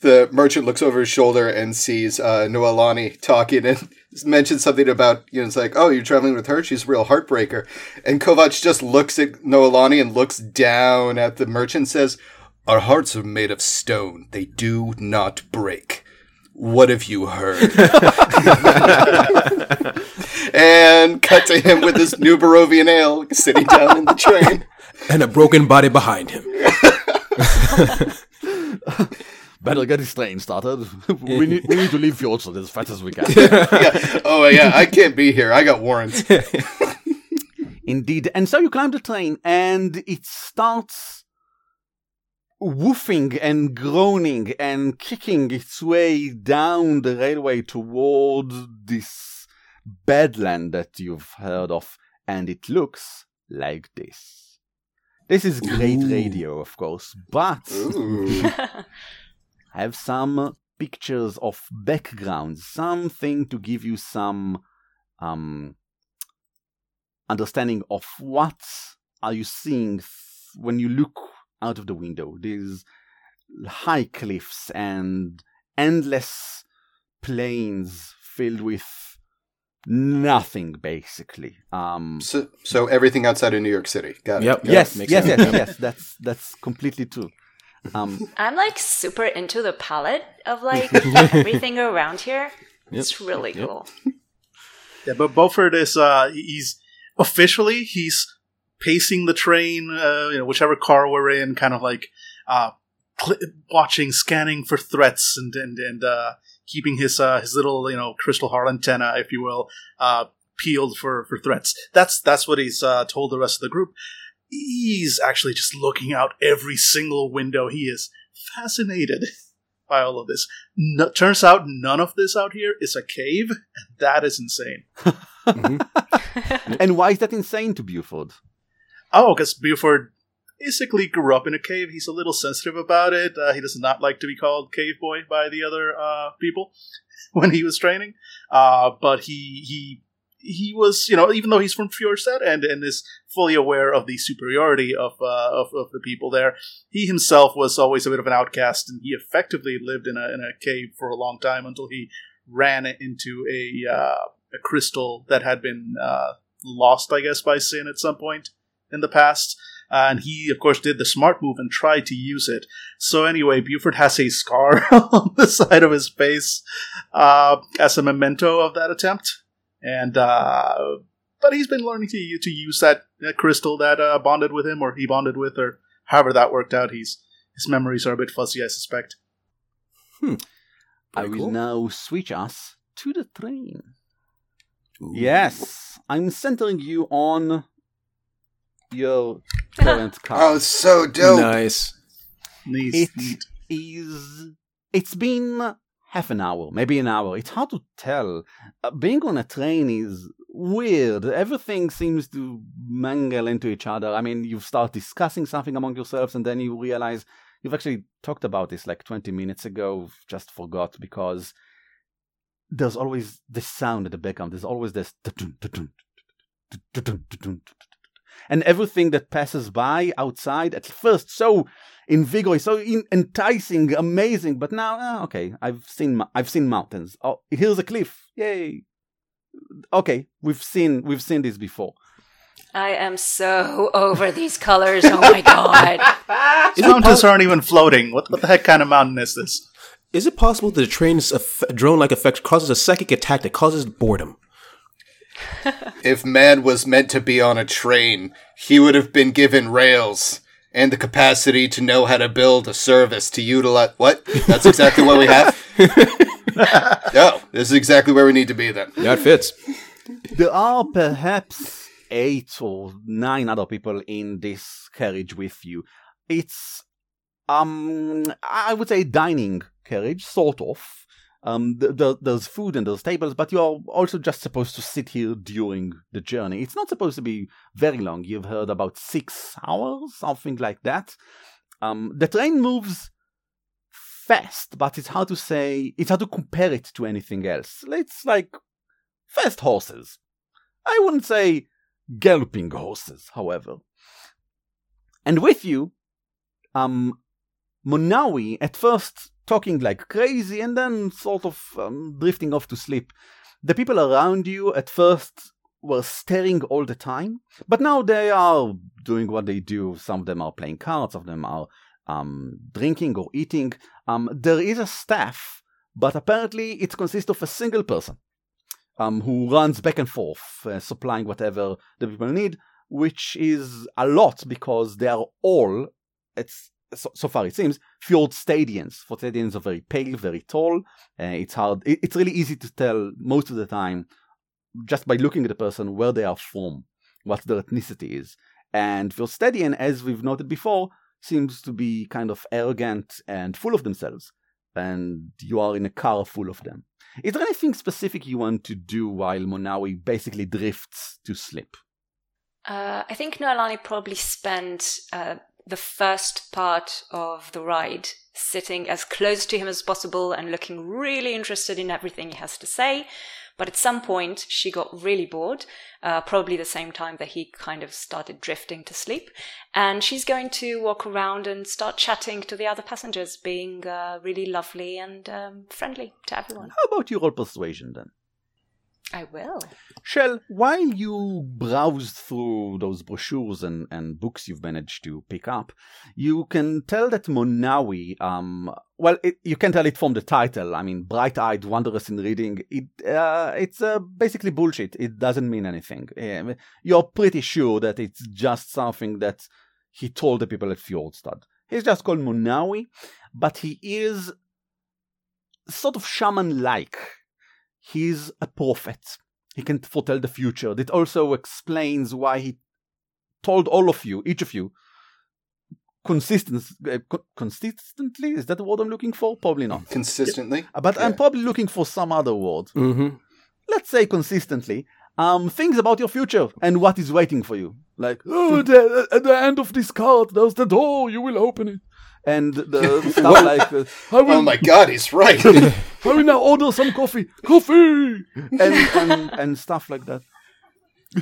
the merchant looks over his shoulder and sees uh, Noelani talking and <laughs> mentions something about you know it's like oh you're traveling with her? She's a real heartbreaker. And Kovac just looks at Noelani and looks down at the merchant and says our hearts are made of stone. They do not break what have you heard and cut to him with his new Barovian ale sitting down in the train
And a broken body behind him.
Better get this train started. we, need, we need to leave Fjordstad as fast as we can. <laughs>
yeah. oh yeah I can't be here I got warrants <laughs>
Indeed. And so you climb the train, and it starts woofing and groaning and kicking its way down the railway toward this bedland that you've heard of, and it looks like this. This is great
Ooh.
radio, of course, but
Ooh. <laughs>
have some pictures of background, something to give you some um, understanding of what are you seeing th- when you look out of the window. These high cliffs and endless plains filled with nothing, basically. Um,
So, so everything outside of New York City. Got it.
Yep.
Got it.
yes,
makes
yes,
sense.
yes, yes. That's that's completely true. Um, <laughs>
I'm like super into the palette of like <laughs> everything around here. It's really
Yep.
cool.
Yeah, but Buford is uh he's officially he's pacing the train, uh, you know, whichever car we're in, kind of like uh cl- watching, scanning for threats, and and and uh, keeping his uh his little you know crystal heart antenna, if you will, uh peeled for for threats. That's that's what he's uh, told the rest of the group. He's actually just looking out every single window. He is fascinated <laughs> by all of this. No, turns out none of this out here is a cave, and that is insane. <laughs>
Mhm. <laughs>
and why is that insane to Buford?
Oh, because Buford basically grew up in a cave. He's a little sensitive about it. Uh, he does not like to be called Cave Boy by the other uh, people <laughs> when he was training. Uh, but he he he was, you know, even though he's from Fjordstad and and is fully aware of the superiority of, uh, of of the people there, he himself was always a bit of an outcast, and he effectively lived in a in a cave for a long time until he ran into a uh, a crystal that had been uh, lost, I guess, by Syn at some point in the past. And he, of course, did the smart move and tried to use it. So anyway, Buford has a scar <laughs> on the side of his face uh, as a memento of that attempt. And uh, but he's been learning to to use that, that crystal that uh, bonded with him, or he bonded with, or however that worked out. He's his memories are a bit fuzzy, I suspect.
I
Very
will
cool.
now switch us to the train.
Ooh.
Yes, I'm centering you on your current car.
Oh, so dope.
Nice.
Neat,
It
neat.
is. It's been half an hour, maybe an hour. It's hard to tell. Uh, being on a train is weird. Everything seems to mangle into each other. I mean, you start discussing something among yourselves, and then you realize you've actually talked about this like 20 minutes ago, just forgot because there's always this sound at the background. There's always this. And everything that passes by outside, at first so invigorating, so in- enticing, amazing. But now, ah, okay, I've seen mo- I've seen mountains. Oh, here's a cliff. Yay! Okay, we've seen we've seen this before.
I am so <laughs> over these colors. Oh my god. <laughs>
Is it,
Mountains
pos-
aren't even floating. What, what the heck kind of mountain is this?
is it possible that the train's eff- drone-like effect causes a psychic attack that causes boredom? <laughs>
If man was meant to be on a train, he would have been given rails and the capacity to know how to build a service to utilize. What? That's exactly what we have? <laughs> no, this is exactly where we need to be then.
That fits.
There are perhaps eight or nine other people in this carriage with you. It's um I would say dining carriage, sort of. Um, th- th- there's food and there's tables, but you're also just supposed to sit here during the journey. It's not supposed to be very long. You've heard about six hours, something like that. Um, the train moves fast, but it's hard to say. It's hard to compare it to anything else. It's like fast horses. I wouldn't say galloping horses, however. And with you, um, Monawi at first talking like crazy and then sort of um, drifting off to sleep. The people around you at first were staring all the time, but now they are doing what they do. Some of them are playing cards, some of them are um, drinking or eating. Um, there is a staff, but apparently it consists of a single person um, who runs back and forth, uh, supplying whatever the people need, which is a lot because they are all, it's so, so far it seems, Fjordstadians. Fjord stadians are very pale, very tall. Uh, it's hard. It, it's really easy to tell most of the time just by looking at the person where they are from, what their ethnicity is. And Fjordstadian, as we've noted before, seems to be kind of arrogant and full of themselves. And you are in a car full of them. Is there anything specific you want to do while Monawi basically drifts to sleep?
Uh, I think Noelani probably spent uh, the first part of the ride sitting as close to him as possible and looking really interested in everything he has to say. But at some point, she got really bored, uh, probably the same time that he kind of started drifting to sleep. And she's going to walk around and start chatting to the other passengers, being uh, really lovely and um, friendly to everyone.
How about you roll persuasion then?
I will.
Chell, while you browsed through those brochures and, and books you've managed to pick up, you can tell that Monawi, um, well, it, you can tell it from the title. I mean, bright-eyed, wondrous in reading. It, uh, it's uh, basically bullshit. It doesn't mean anything. Um, You're pretty sure that it's just something that he told the people at Fjordstad. He's just called Monawi, but he is sort of shaman-like he's a prophet. He can foretell the future. That also explains why he told all of you, each of you, consistent, uh, co- consistently. Is that the word I'm looking for? Probably not.
Consistently.
Uh, But I'm probably looking for some other word.
Mm-hmm.
Let's say consistently um, things about your future and what is waiting for you. Like, oh, the, at the end of this card, there's the door. You will open it. And the <laughs> stuff like, uh, I will,
Oh my god, he's right. <laughs>
I will now order some coffee. Coffee! And, and, and stuff like that.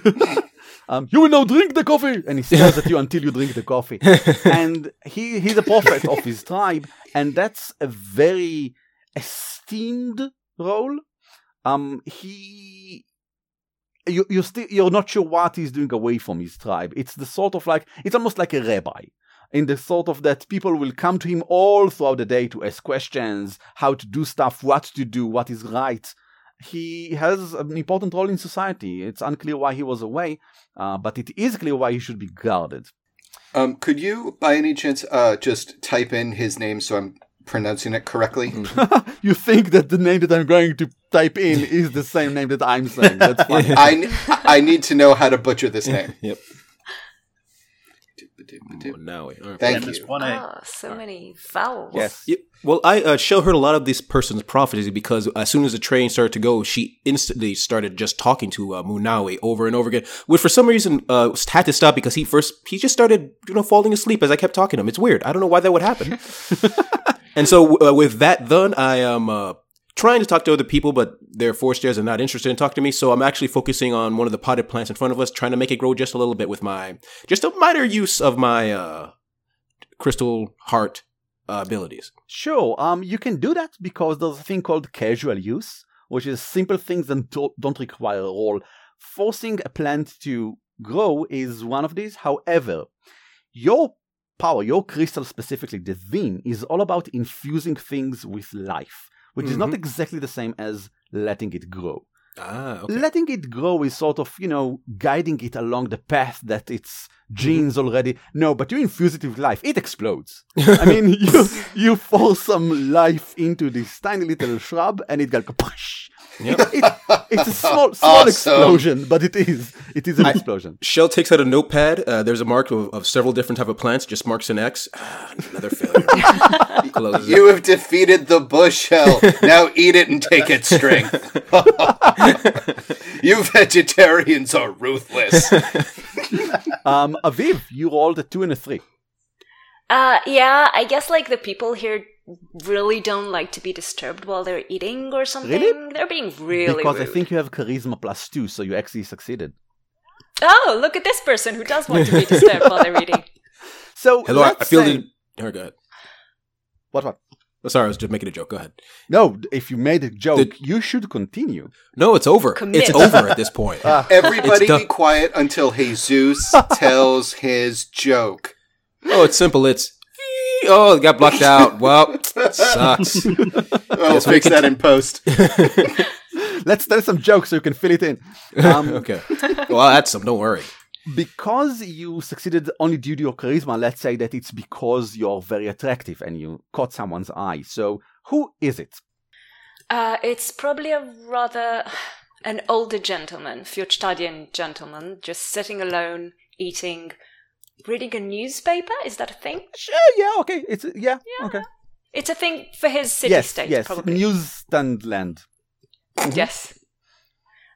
<laughs> um, you will now drink the coffee! And he stares at you until you drink the coffee. and he, he's a prophet of his tribe, and that's a very esteemed role. Um, he you you still you're not sure what he's doing away from his tribe. It's the sort of like it's almost like a rabbi. In the sort of that people will come to him all throughout the day to ask questions, how to do stuff, what to do, what is right. He has an important role in society. It's unclear why he was away, uh, but it is clear why he should be guarded.
um, could you, by any chance, uh, just type in his name so I'm pronouncing it correctly? <laughs>
you think that the name that I'm going to type in is the same name that I'm saying? That's <laughs> fine.
I, I need to know how to butcher this <laughs> name.
Yep. Well, now we. all right.
Thank you.
one A.
Oh, so many vowels.
yes.
Yeah, well, I uh, Chell heard a lot of this person's prophecy because as soon as the train started to go, she instantly started just talking to uh, Munawi over and over again, which for some reason uh, had to stop because he first he just started you know falling asleep as I kept talking to him. It's weird. I don't know why that would happen. <laughs> and so uh, with that done, I am uh, trying to talk to other people, but they're forced stairs and not interested in talking to me. So I'm actually focusing on one of the potted plants in front of us, trying to make it grow just a little bit with my just a minor use of my uh, crystal heart uh, abilities.
Sure, um, you can do that because there's a thing called casual use, which is simple things that do- don't require a. Forcing a plant to grow is one of these. However, your power, your crystal specifically, the Vin, is all about infusing things with life, which is not
Mhm.
exactly the same as letting it grow.
Ah, okay.
Letting it grow is sort of, you know, guiding it along the path that its genes already. No, but you infuse it with life, it explodes. I mean, <laughs> you you force some life into this tiny little shrub, and it goes kapush.
Yep. <laughs>
It, it's a small <laughs> small
Awesome.
explosion, but it is it is an explosion.
Chell takes out a notepad. Uh, there's a mark of, of several different type of plants. Just marks an X. Ah, Another failure.
You have defeated the bush Chell. Now eat it and take its strength. <laughs> you vegetarians are ruthless. <laughs>
Um, Aviv, you rolled a two and a three.
Uh, yeah, I guess like the people here really don't like to be disturbed while they're eating or something.
Really?
They're being really
because
rude.
I think you have charisma plus two, so you actually succeeded.
Oh, look at this person who does want to be disturbed while they're eating. <laughs>
So
Hello, I, I
let's
feel
say-
the. All right, go ahead.
what what?
Oh, sorry, I was just making a joke. Go ahead.
No, if you made a joke,
Did-
you should continue.
No, it's over.
Commit.
It's <laughs> over at this point.
Everybody be quiet until Jesus <laughs> tells his joke.
oh, it's simple. It's. Oh, it got blocked out. Well, sucks. <laughs>
I'll
Yes,
fix that
t-
in post.
Let's tell some jokes so you can fill it in. Um,
okay. Well, I'll add some. Don't worry.
Because you succeeded only due to your charisma, let's say that it's because you're very attractive and you caught someone's eye. So, who is it?
Uh, it's probably a rather an older gentleman, Fjordstadian gentleman, just sitting alone, eating, reading a newspaper. Is that a thing?
Sure, yeah, okay. It's yeah, okay.
It's a thing for his city
yes,
state,
yes.
probably.
Newsstand land.
Yes.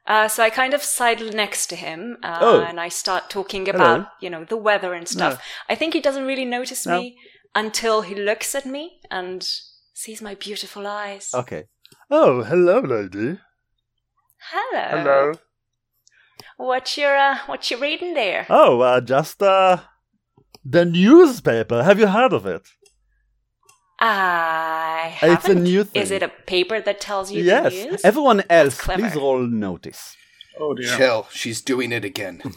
Uh, so I kind of sidle next to him, uh,
Oh.
and I start talking
Hello.
about, you know, the weather and stuff.
No.
I think he doesn't really notice
No.
me until he looks at me and sees my beautiful eyes.
Okay.
Oh, hello, lady.
Hello.
Hello.
What your uh, what you reading there?
Oh, uh, just, uh, the newspaper. Have you heard of it?
I
It's a new thing.
Is it a paper that tells you the
yes. Everyone else,
clever.
please roll notice.
Oh dear.
Chell. She's doing it again. <laughs>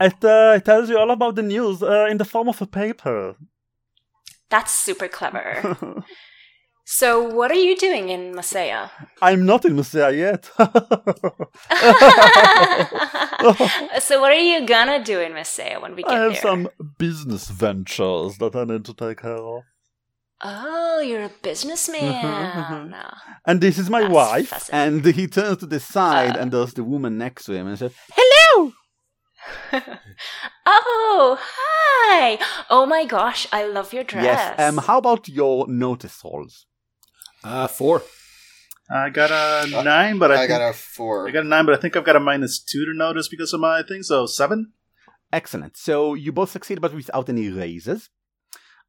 It, uh, it tells you all about the news uh, in the form of a paper.
That's super clever. <laughs> so, what are you doing in Masaya?
I'm not in Messiah yet. <laughs>
so, what are you gonna do in Masaya when we get there?
I have
there?
some business ventures that I need to take care of.
Oh, you're a businessman.
And this is my
That's
wife.
fascinating.
And he turns to the side,
Uh.
and there's the woman next to him, and says, Hello! <laughs>
oh, hi! Oh my gosh, I love your dress.
"Yes. Um, how about your notice rolls?
Uh, four.
I got a nine, but I,
I
think,
got a four.
I got a nine, but I think I've got a minus two to notice because of my thing. So seven.
Excellent. So you both succeed, but without any raises.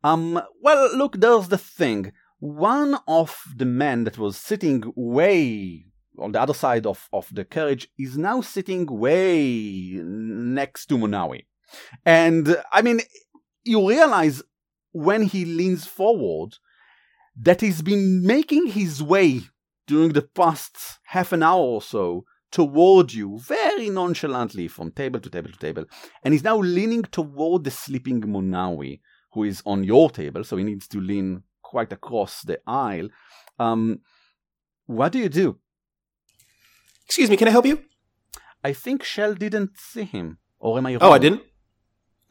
Um. Well, look, there's the thing. One of the men that was sitting way on the other side of, of the carriage is now sitting way next to Munawi. And I mean, you realize when he leans forward that he's been making his way during the past half an hour or so toward you very nonchalantly from table to table to table. And he's now leaning toward the sleeping Munawi, who is on your table, so he needs to lean quite across the aisle. Um, what do you do?
Excuse me, can I help you?
I think Chell didn't see him. Or am I wrong?
Oh, I didn't.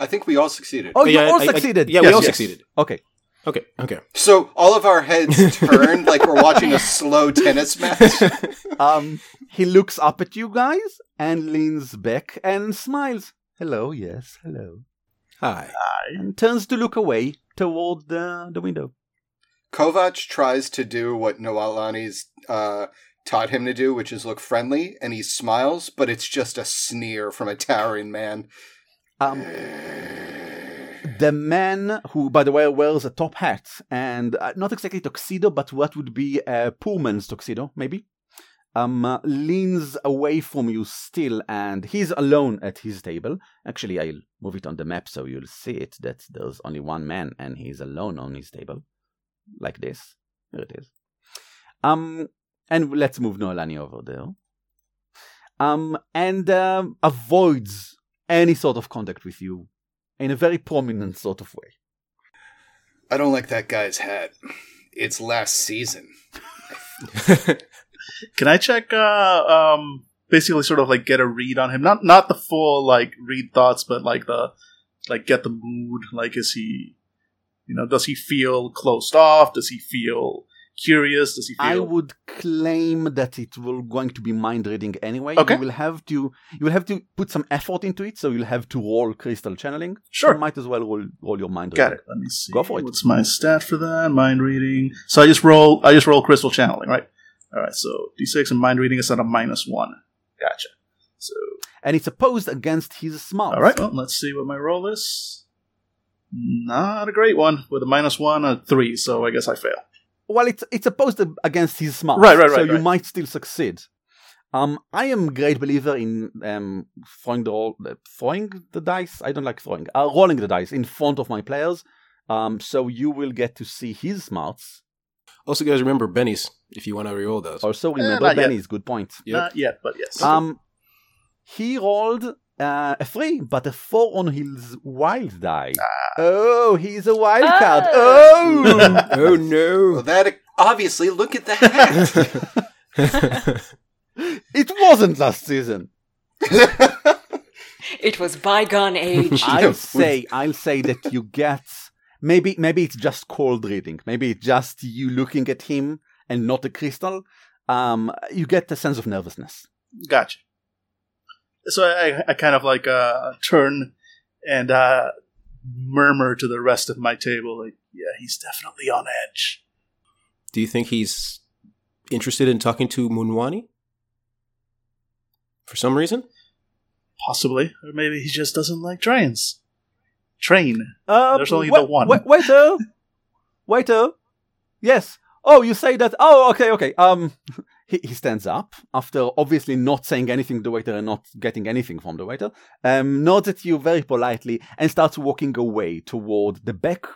I think we all succeeded.
Oh, you all
I- I-
succeeded.
yeah,
Yes,
we all
yes.
succeeded.
Okay.
Okay, okay.
So all of our heads <laughs> turned like we're watching a slow tennis match. <laughs>
Um, he looks up at you guys and leans back and smiles. Hello, yes, hello.
Hi. Hi.
And turns to look away toward the, the window.
Kovac tries to do what Noelani's uh, taught him to do, which is look friendly, and he smiles, but it's just a sneer from a towering man.
Um, the man who, by the way, wears a top hat and uh, not exactly tuxedo, but what would be a poor man's tuxedo, maybe, um, uh, leans away from you still, and he's alone at his table. Actually, I'll move it on the map so you'll see it that there's only one man and he's alone on his table, like this. Here it is. Um, and let's move Noelani over there. Um, and um, avoids any sort of contact with you in a very prominent sort of way.
I don't like that guy's hat. It's last season. <laughs>
Can I check? Uh, um, basically, sort of like get a read on him. Not not the full like read thoughts, but like the like get the mood. Like, is he, you know, does he feel closed off? Does he feel curious? Does he feel?
I would claim that it will going to be mind reading anyway.
Okay.
You will have to you will have to put some effort into it, so you'll have to roll crystal channeling.
Sure.
You might as well roll, roll your mind
Got
reading.
it. Let me see.
Go for it.
What's my stat for that? Mind reading. So I just roll. I just roll crystal channeling, right? All right. So d6 and mind reading is at a minus one. Gotcha. So
And it's opposed against his smarts.
all right. Well, let's see what my roll is. Not a great one with a minus one, a three. So I guess I fail.
Well, it's it's opposed against his smarts.
Right, right, right.
So
right,
you might still succeed. Um, I am a great believer in um throwing the roll, uh, throwing the dice. I don't like throwing, uh, rolling the dice in front of my players. Um, so you will get to see his smarts.
also, guys, remember Benny's if you want to reroll those.
Also, remember
not yet.
Benny's good point.
Yep.
Not yet, but yes.
Um, he rolled uh, a three, but a four on his wild die. Oh, he's a wild card. <laughs>
Oh.
Oh.
no!
Well, that obviously, look at the hat. <laughs>
it wasn't last season. <laughs>
It was bygone age.
I'll say I'll say that you get maybe maybe it's just cold reading. Maybe it's just you looking at him and not the crystal. Um, you get a sense of nervousness.
Gotcha. So I, I kind of like uh, turn and uh, murmur to the rest of my table, like, "Yeah, he's definitely on edge."
Do you think he's interested in talking to Munwani? For some reason?
Possibly, or maybe he just doesn't like trains. Train.
Uh,
There's only
wait,
the one.
Wait, waiter, waiter.
Yes. Oh, you say that. Oh, okay, okay. Um, <laughs> he, he stands up after obviously not saying anything to the waiter and not getting anything from the waiter. Um, nods at you very politely and starts walking away toward the back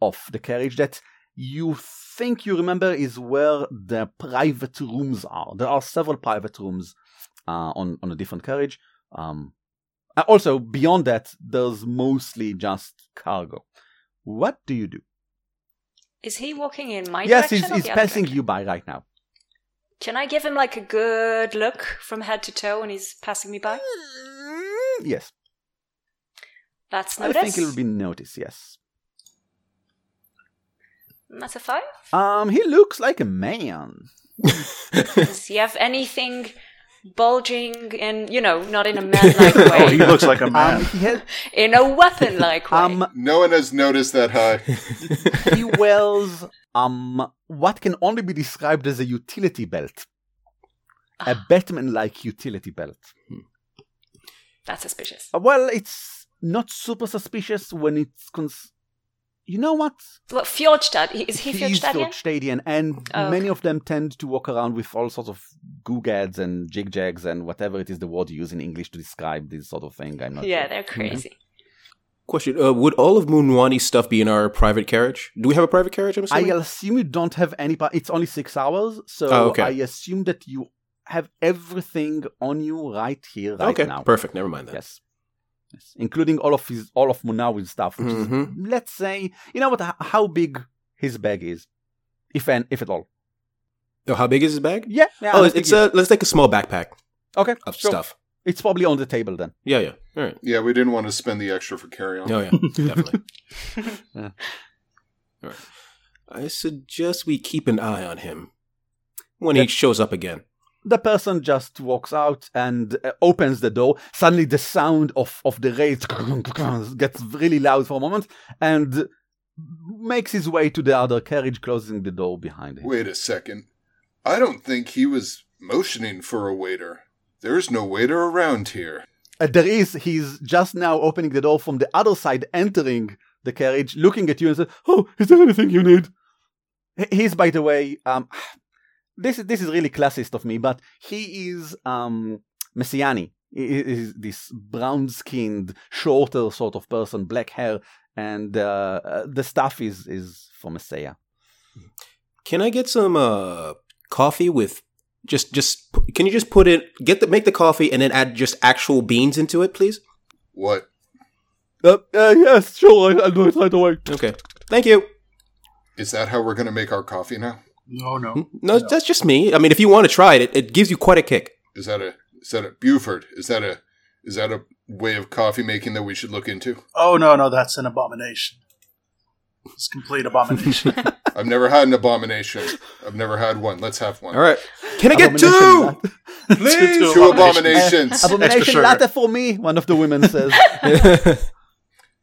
of the carriage that you think you remember is where the private rooms are. There are several private rooms uh, on on a different carriage. Um, uh, also beyond that, there's mostly just cargo. What do you do?
Is he walking in my
yes,
direction?
he's, he's passing
direction?
you by right now.
Can I give him like a good look from head to toe when he's passing me by?
Yes,
That's
I think it'll be noticed. Yes.
That's a five.
Um, he looks like a man.
Does he have anything bulging and, you know, not in a <laughs> man-like
Oh, he looks like a
Um,
man.
he, has, <laughs>
in a weapon-like way.
um,
No one has noticed that high. <laughs>
he wears um what can only be described as a utility belt. A
Ah.
Batman-like utility belt.
That's suspicious.
Well, it's not super suspicious when it's cons- you know what?
What, Fjordstad? Is he
He's
Fjordstadian?
Fjordstadian, and
Oh,
many of them tend to walk around with all sorts of googads and jigjags and whatever it is the word you use in English to describe this sort of thing. I'm not
Yeah,
sure.
they're crazy.
Question: uh, Would all of Moonwani's stuff be in our private carriage? Do we have a private carriage? I'm
I assume you don't have any. Pa- it's only six hours, so
Oh, okay.
I assume that you have everything on you right here, right
okay,
now.
perfect. Never mind that.
Yes. Yes, including all of his all of Munawi's stuff, which
Mhm.
is let's say you know what how big his bag is, if an if at all.
Oh, how big is his bag?
Yeah, yeah.
oh, it's,
think
it's a let's take a small backpack
okay.
of
sure.
stuff.
It's probably on the table then.
Yeah, yeah. All right.
Yeah, we didn't want to spend the extra for carry on.
Oh yeah, <laughs> definitely. <laughs>
Yeah.
All right. I suggest we keep an eye on him when he shows up again.
The person just walks out and uh, opens the door. Suddenly, the sound of of the rails <laughs> gets really loud for a moment, and makes his way to the other carriage, closing the door behind him.
Wait a second. I don't think he was motioning for a waiter. There's no waiter around here.
Uh, there is. He's just now opening the door from the other side, entering the carriage, looking at you and says, "Oh, is there anything you need?" He's, by the way, um, this is this is really classist of me, but he is um Messiani. He is this brown-skinned, shorter sort of person, black hair, and uh, uh, the stuff is is for Messiah.
Can I get some uh, coffee with just just? Can you just put it get the make the coffee and then add just actual beans into it, please?
What?
Uh, uh, yes, sure, I, I'll do it right away.
Okay. Thank you.
Is that how we're going to make our coffee now?
No, no.
No, that's just me. I mean, if you want to try it, it, it gives you quite a kick.
Is that a is that a Buford? Is that a is that a way of coffee making that we should look into?
Oh, no, no, that's an abomination. It's complete abomination. <laughs>
I've never had an abomination. I've never had one. Let's have one.
All right. Can I get two? <laughs>
Please,
Two
two
abominations.
abominations.
Abomination
sugar.
latte for me, one of the women says. <laughs>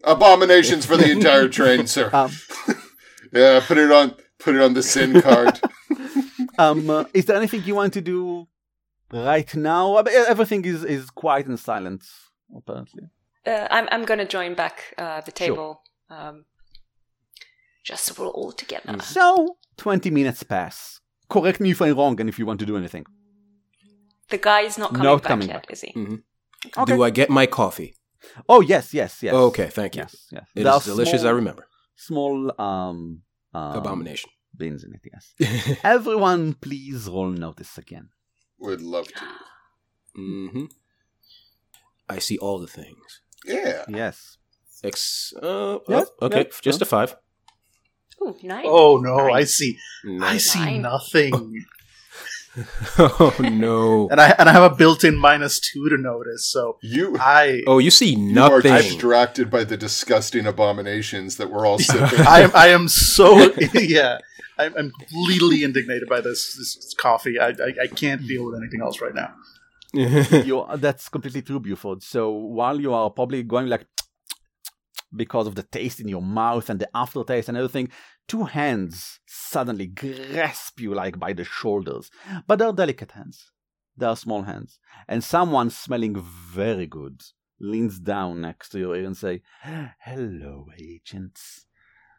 abominations for the entire train, sir.
Um,
Yeah, put it on put it on the Syn card. <laughs>
Um, uh, is there anything you want to do right now? Everything is, is quiet and silent, apparently.
Uh, I'm I'm gonna join back uh, the table. Um, just so we're all together.
So, 20 minutes pass. Correct me if I'm wrong and if you want to do anything.
The guy is not coming
Not
back
coming
yet,
back.
is he?
Okay.
Do I get my coffee?
Oh, yes, yes, yes.
Okay, thank you.
Yes, yes.
It
There
is
are
delicious. I remember.
Small um, um,
Abomination.
Beans in it, yes. Everyone, please roll notice again.
Would love to.
Mm-hmm. I see all the things.
Yeah.
Yes.
Ex- uh,
Yeah,
oh, okay,
yeah,
just
yeah.
a five.
Ooh, nice.
oh, no, I
Nice.
see. I see
Nine.
nothing. <laughs>
oh no! <laughs>
And I and I have a built-in minus two to notice, so
You
I
Oh, you see
you are
nothing.
distracted by the disgusting abominations that we're all <laughs> sipping.
I am I am so yeah. I'm, I'm completely indignated by this this coffee. I, I I can't deal with anything else right now. <laughs>
that's completely true, Buford. So while you are probably going like <tsk> because of the taste in your mouth and the aftertaste and everything, two hands suddenly grasp you like by the shoulders. But they're delicate hands. They are small hands. And someone smelling very good leans down next to your ear and say, Hello, agents.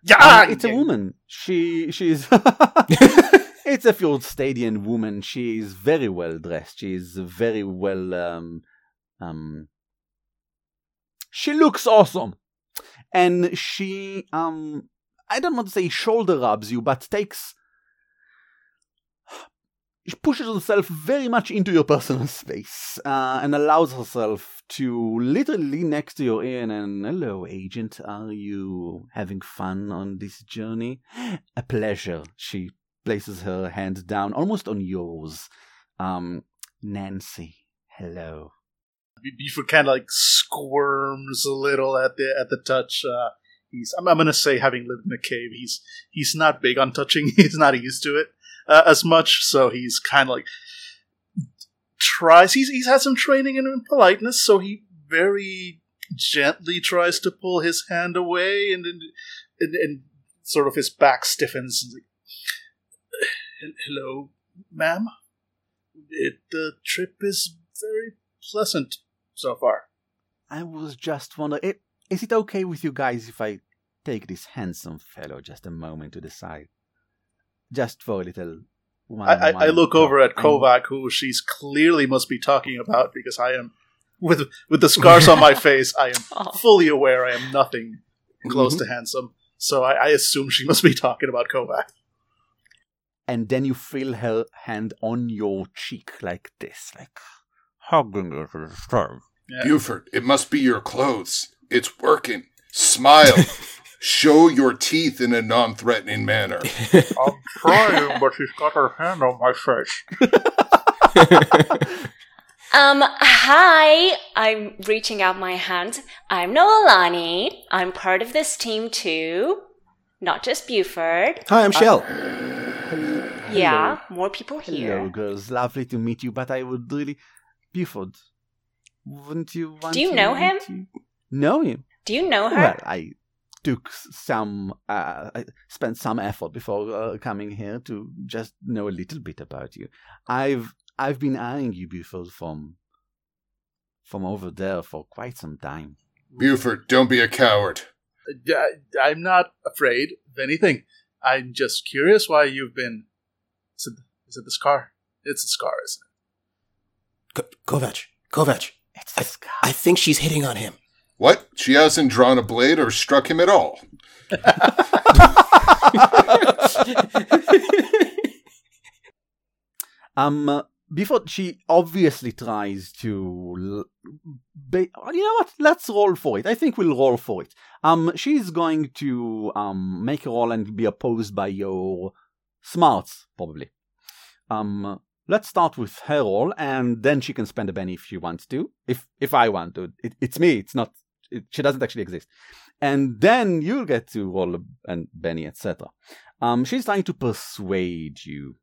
Yeah,
Uh, it's a woman. She she's <laughs> <laughs> it's a Fjordstadian woman. She is very well dressed. She is very well um um she looks awesome. And she um I don't want to say shoulder rubs you, but takes pushes herself very much into your personal space uh, and allows herself to literally next to your ear and, hello agent are you having fun on this journey a pleasure she places her hand down almost on yours um nancy hello
Beaver kind of like squirms a little at the at the touch. Uh, he's I'm, I'm gonna say having lived in a cave, he's he's not big on touching. <laughs> He's not used to it uh, as much, so he's kind of like tries. He's he's had some training in politeness, so he very gently tries to pull his hand away, and and, and, and sort of his back stiffens. He's like, Hello, ma'am. It, the trip is very pleasant so far.
I was just wondering, i- is it okay with you guys if I take this handsome fellow just a moment to the side? Just for a little. One,
I, I, I look
talk.
over at
I'm-
Kovac, who she's clearly must be talking about because I am with with the scars on my <laughs> face. I am
Oh.
fully aware I am nothing close
Mm-hmm.
to handsome. So I, I assume she must be talking about Kovac.
And then you feel her hand on your cheek like this, like hugging you to the side.
Yeah.
Buford, it must be your clothes. It's working. Smile. <laughs> Show your teeth in a non threatening manner. <laughs>
I'm trying, but she's got her hand on my face. <laughs>
Um, hi! I'm reaching out my hand. I'm Noelani. I'm part of this team too. Not just Buford.
Hi, I'm Chell.
Yeah, more people here.
Hello,
here.
girls. Lovely to meet you, but I would really. Buford, wouldn't you want
Do you
to
know him?
meet you? Know him?
Do you know her?
Well, I took some, uh, I spent some effort before uh, coming here to just know a little bit about you. I've I've been eyeing you, Buford, from from over there for quite some time.
Buford, don't be a coward.
I, I'm not afraid of anything. I'm just curious why you've been. Is it, is it the scar? It's the scar, isn't it?
Ko- Kovac, Kovac.
It's
I,
this guy.
I think she's hitting on him.
What? She hasn't drawn a blade or struck him at all. <laughs>
Um, uh, before she obviously tries to, you know what? Let's roll for it. I think we'll roll for it. Um, she's going to um make a roll and be opposed by your smarts probably. Um, let's start with her roll, and then she can spend a Benny if she wants to. If if I want to, it, it's me. It's not. It, she doesn't actually exist. And then you'll get to roll and Benny, etc. Um, she's trying to persuade you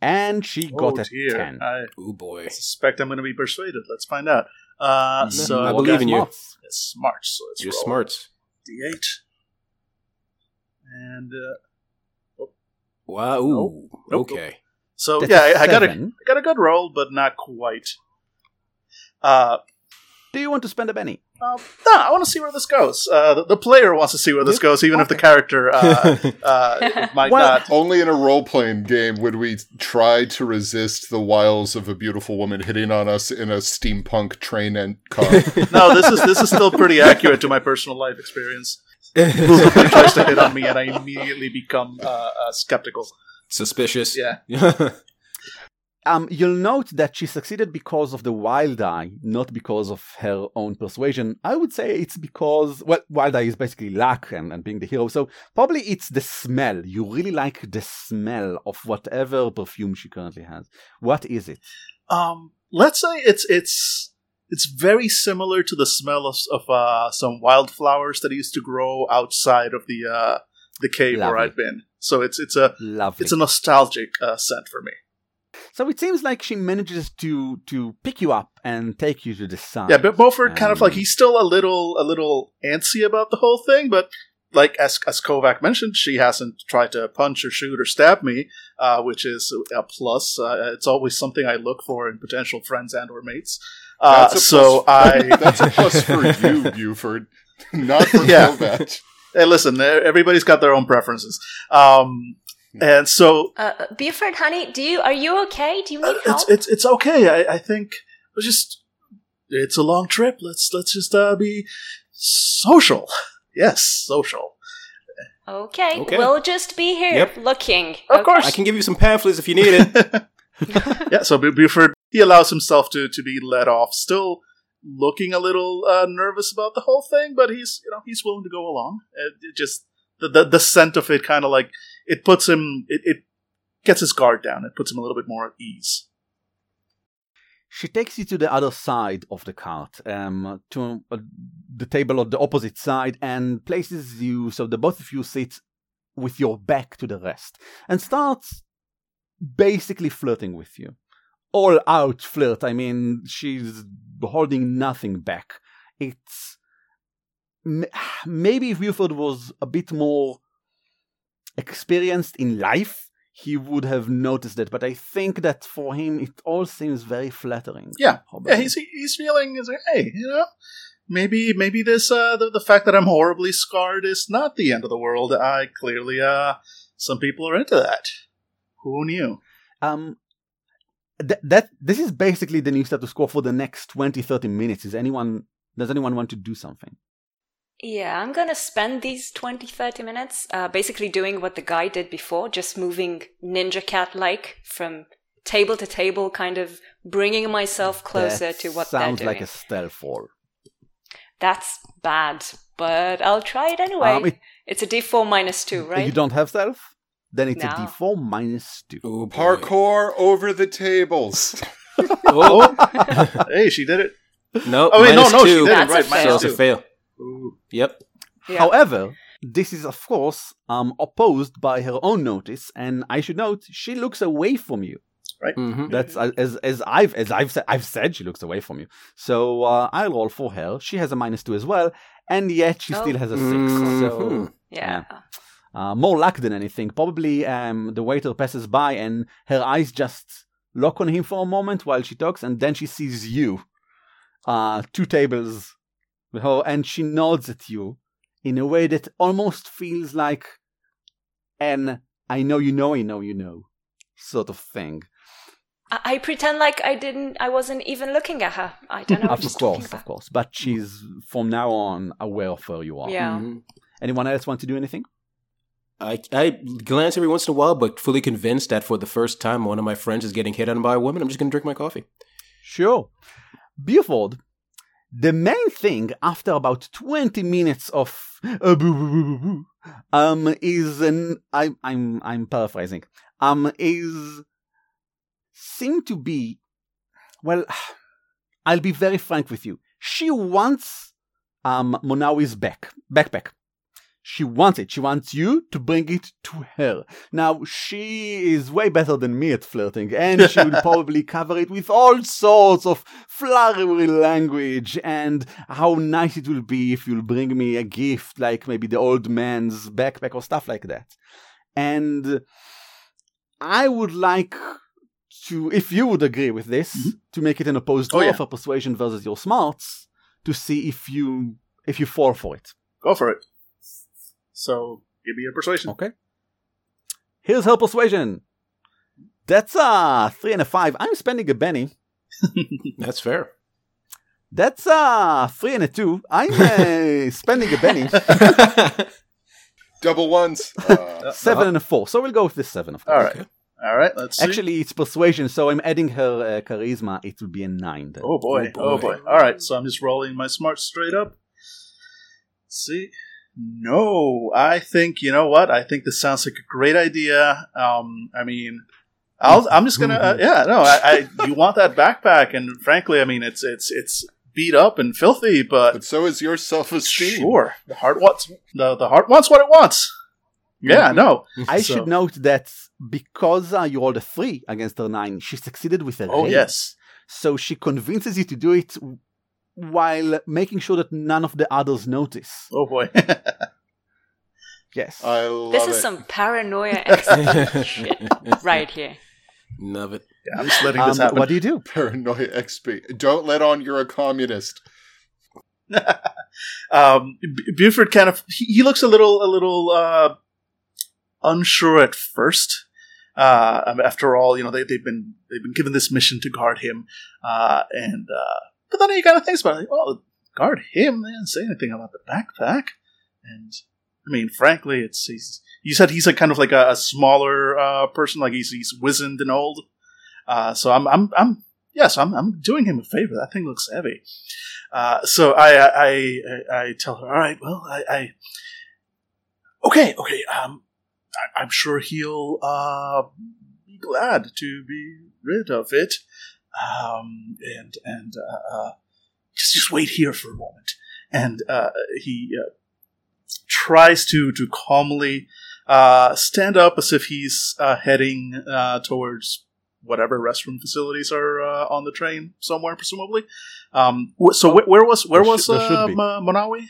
and she got
oh
a
dear.
10.
I
Oh boy.
I suspect I'm going to be persuaded. Let's find out. Uh,
Mhm.
so
I believe in you.
It's smart. So let's
You're
roll
smart.
D8. And uh,
Wow. Ooh.
Nope.
Okay.
so
That's
yeah, I, I got a got a good roll, but not quite. Uh,
Do you want to spend a Benny?
uh, no, I want to see where this goes. Uh, the, the player wants to see where this goes, even if the character uh, <laughs> uh, might
Well-
not.
Only in a role playing game would we try to resist the wiles of a beautiful woman hitting on us in a steampunk train and car. <laughs>
No, this is this is still pretty accurate to my personal life experience. Somebody tries to hit on me, and I immediately become uh, uh, skeptical.
Suspicious.
Yeah. <laughs>
Um, you'll note that she succeeded because of the wild die, not because of her own persuasion. I would say it's because, well, wild die is basically luck and, and being the hero. So probably it's the smell. You really like the smell of whatever perfume she currently has. What is it?
Um, let's say it's it's it's very similar to the smell of, of uh, some wildflowers that used to grow outside of the uh, the cave where I've been. So it's it's a
Lovely.
it's a nostalgic uh, scent for me.
So it seems like she manages to to pick you up and take you to the side.
Yeah, but Buford kind of like he's still a little a little antsy about the whole thing, but like as as Kovac mentioned, she hasn't tried to punch or shoot or stab me, uh, which is a plus. Uh, it's always something I look for in potential friends and or mates. Uh,
That's a
so
plus-
I <laughs>
That's a plus for you, <laughs> Buford. Not for
Yeah.
Kovac.
hey, listen, everybody's got their own preferences. Um, and so
Uh, Buford, honey, do you are you okay? Do you need
uh,
help?
it's it's it's okay. I, I think it's just it's a long trip. Let's let's just uh, be social. <laughs> Yes, social.
okay.
Okay.
we'll just be here
Yep.
looking.
Of
okay?
course.
I can give you some pamphlets if you need it. <laughs> <laughs>
yeah. So Buford he allows himself to to be let off, still looking a little uh, nervous about the whole thing, but he's you know he's willing to go along. It, it just the, the the scent of it kind of like it puts him it, it gets his guard down. It puts him a little bit more at ease.
She takes you to the other side of the cart, um, to uh, the table on the opposite side, and places you so the both of you sit with your back to the rest, and starts basically flirting with you. all out flirt. I mean, she's holding nothing back. It's maybe if Buford was a bit more experienced in life, he would have noticed it. But I think that for him, it all seems very flattering.
Yeah.
probably.
Yeah, he's he's feeling he's like, hey, you know, maybe maybe this uh the, the fact that I'm horribly scarred is not the end of the world. I clearly uh some people are into that. Who knew?
Um, th- that this is basically the new status quo for the next 20, 30 minutes. Is anyone does anyone want to do something?
Yeah, I'm gonna spend these 20, 30 minutes uh, basically doing what the guy did before, just moving ninja cat like from table to table, kind of bringing myself closer
That
to what they're
sounds like a stealth roll.
That's bad, but I'll try it anyway.
Um, it-
it's a d4 minus 2, right?
If you don't have stealth? Then it's
No.
a d4 minus 2.
Oh, boy.
Parkour over the tables. <laughs>
Oh, <laughs>
hey, she did it.
no.
Oh wait, no,
minus
no, she
two.
did it
That's a
right.
So
minus
it's a
two.
fail.
Ooh.
Yep.
Yeah.
However, this is of course um, opposed by her own notice, and I should note she looks away from you.
Mm-hmm.
That's uh, as as I've as I've said I've said she looks away from you. So uh, I'll roll for her. She has a minus two as well, and yet she
Oh.
still has a 6
Mhm.
So
yeah.
uh, more luck than anything. Probably um, the waiter passes by and her eyes just lock on him for a moment while she talks, and then she sees you, uh, two tables with her, and she nods at you in a way that almost feels like an "I know you know, I know you know" sort of thing.
I-, I pretend like I didn't, I wasn't even looking at her. I don't know what
of
she's talking
course,
about.
of course, but she's from now on aware of where you are.
Yeah.
Mhm.
Anyone else want to do anything?
I, I glance every once in a while, but fully convinced that for the first time one of my friends is getting hit on by a woman, I'm just going to drink my coffee.
Sure. Buford, the main thing after about 20 minutes of uh, um is an I I'm I'm paraphrasing. Um is seem to be well I'll be very frank with you. She wants um Manawi's back backpack. She wants it. She wants you to bring it to her. Now, she is way better than me at flirting, and she will <laughs> probably cover it with all sorts of flowery language and how nice it will be if you'll bring me a gift, like maybe the old man's backpack or stuff like that. And I would like to, if you would agree with this, mm-hmm. to make it an opposed
Oh, yeah.
for persuasion versus your smarts to see if you if you fall for it.
Go for it. So give me a persuasion.
Okay. Here's her persuasion. That's a three and a five. I'm spending a Benny. <laughs>
That's fair.
That's a three and a two. I'm uh, <laughs> spending a Benny. <laughs>
Double ones. Uh,
Seven and a four. So we'll go with this seven, of course.
All right. All right. Let's see.
Actually, it's persuasion, so I'm adding her uh, charisma. It will be a nine. Then.
Oh boy.
Oh,
Oh
boy.
boy. All right. So I'm just rolling my smart straight up. See. No, I think you know what. I think this sounds like a great idea. Um, I mean, I'll, I'm just gonna. Uh, yeah, no, I, I. You want that backpack, and frankly, I mean, it's it's it's beat up and filthy, but
but so is your self-esteem.
sure, the heart wants the the heart wants what it wants. Yeah, no.
I
So-
should note that because uh, you rolled a three against her nine, she succeeded with a
Oh
raise.
yes.
So she convinces you to do it while making sure that none of the others notice.
Oh boy. <laughs>
Yes.
I love
This
it.
is some paranoia XP shit <laughs> right here.
Love it.
yeah, I'm just letting
Um,
this happen.
what do you do? <laughs>
paranoia XP. Don't let on you're a communist.
um, Buford kind of he, he looks a little a little uh, unsure at first. Uh, um, after all, you know they, they've been they've been given this mission to guard him, uh, and uh, but then he kind of thinks about it. Like, well, guard him. They didn't say anything about the backpack, and I mean, frankly, it's he's you said he's a kind of like a, a smaller uh, person, like he's he's wizened and old. Uh, so I'm I'm I'm yes, I'm I'm doing him a favor. That thing looks heavy. Uh, so I, I I I tell her, all right, well, I, I okay, okay. Um, I, I'm sure he'll uh be glad to be rid of it. Um, and and uh, uh, just just wait here for a moment. And uh, he uh, tries to to calmly uh, stand up as if he's uh, heading uh, towards whatever restroom facilities are uh, on the train somewhere, presumably. Um, so wh- where was where
There
was
should-
uh,
be.
Manawi?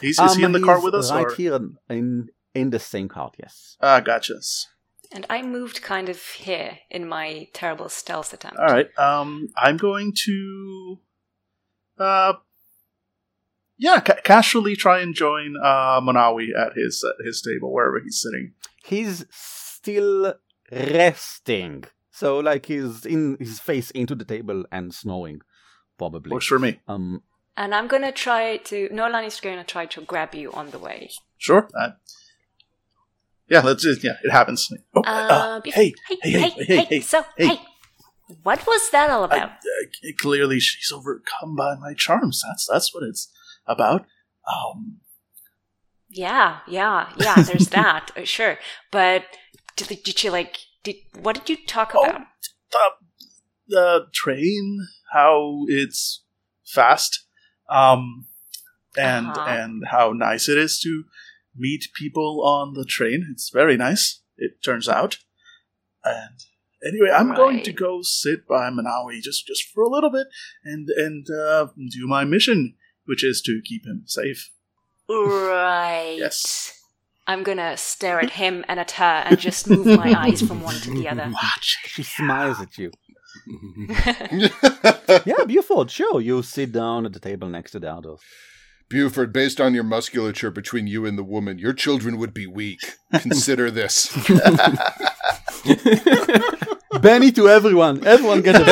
He's, is he in the car
Um,
with us?
Right
or?
here in in the same cart. Yes.
Ah, gotcha.
And I moved kind of here in my terrible stealth attempt.
All right. Um, I'm going to, uh, yeah, ca- casually try and join uh Manawi at his at his table wherever he's sitting.
He's still resting. So like he's in his face into the table and snoring, probably.
Works for me.
Um,
And I'm gonna try to. Nolan is gonna try to grab you on the way.
Sure. Uh, yeah, that's it. Yeah, it happens. Oh,
Uh,
uh,
bef-
hey,
hey,
hey, hey, hey, hey,
So,
hey.
hey, what was that all
I-
about?
uh, clearly, she's overcome by my charms. That's that's what it's about. Um,
yeah, yeah, yeah. There's <laughs> that. uh, sure, but did, did she like? Did what did you talk
Oh.
about?
the, the train, how it's fast, um, and
Uh-huh.
and how nice it is to meet people on the train. It's very nice. It turns out. And anyway, I'm going to go sit by Manawi just just for a little bit and and uh, do my mission, which is to keep him safe.
Right.
Yes.
I'm gonna stare at him and at her and just move my <laughs> eyes from one to the other. Watch.
She smiles at you. <laughs> Yeah, Buford, sure. You sit down at the table next to the others.
Buford, based on your musculature between you and the woman, your children would be weak. Consider this. <laughs>
Benny to everyone. Everyone get a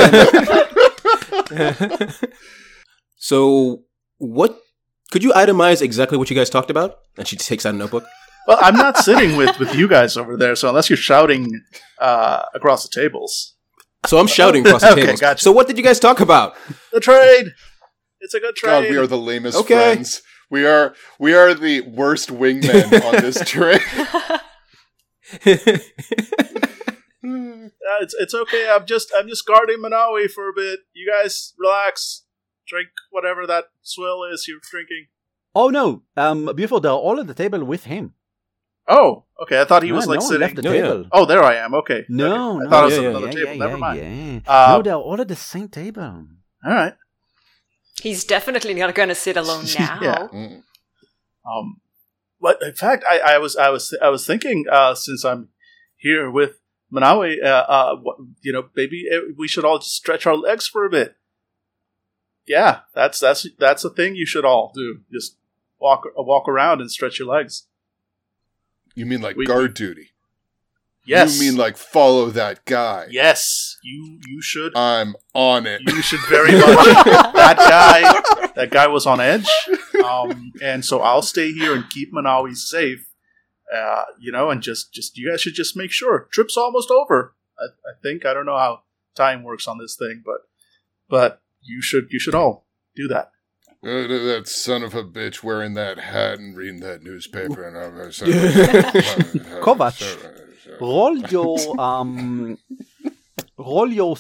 Benny. <laughs>
so, what could you itemize exactly what you guys talked about? And she takes out a notebook.
Well, I'm not sitting with with you guys over there, so unless you're shouting uh, across the tables,
So I'm shouting across the <laughs>
Okay,
tables.
gotcha.
So what did you guys talk about?
the trade. It's a good trade.
God, we are the lamest
Okay.
friends. We are we are the worst wingmen on this <laughs> train.
Uh, it's it's okay. I'm just I'm just guarding Manawi for a bit. You guys relax, drink whatever that swill is you're drinking.
Oh no, um, Buford, they're all at the table with him.
Oh, okay. I thought he
No,
was like
no
sitting.
left the
No, yeah.
table.
Oh, there I am. Okay.
No,
Okay.
no,
I thought I was
yeah,
at
yeah,
another
yeah,
table.
yeah,
Never mind.
yeah.
Uh,
no, they're all at the same table.
All right.
He's definitely not gonna sit alone <laughs> now.
Yeah.
Mm.
Um, but in fact, I, I was I was I was thinking uh, since I'm here with Manawi, uh, uh, you know, maybe uh, we should all just stretch our legs for a bit. Yeah, that's that's that's a thing you should all do. Just walk walk around and stretch your legs.
You mean like
We-
guard duty?
Yes,
You mean like follow that guy?
yes. You you should
I'm on it.
you should very much. <laughs> that guy that guy was on edge, um, and so I'll stay here and keep Manawi safe. Uh, you know, and just just you guys should just make sure trip's almost over. I, I think I don't know how time works on this thing, but but you should you should all do that.
Uh, that son of a bitch wearing that hat and reading that newspaper. And I'm <laughs>
Kovac. Roll <laughs> your um, roll your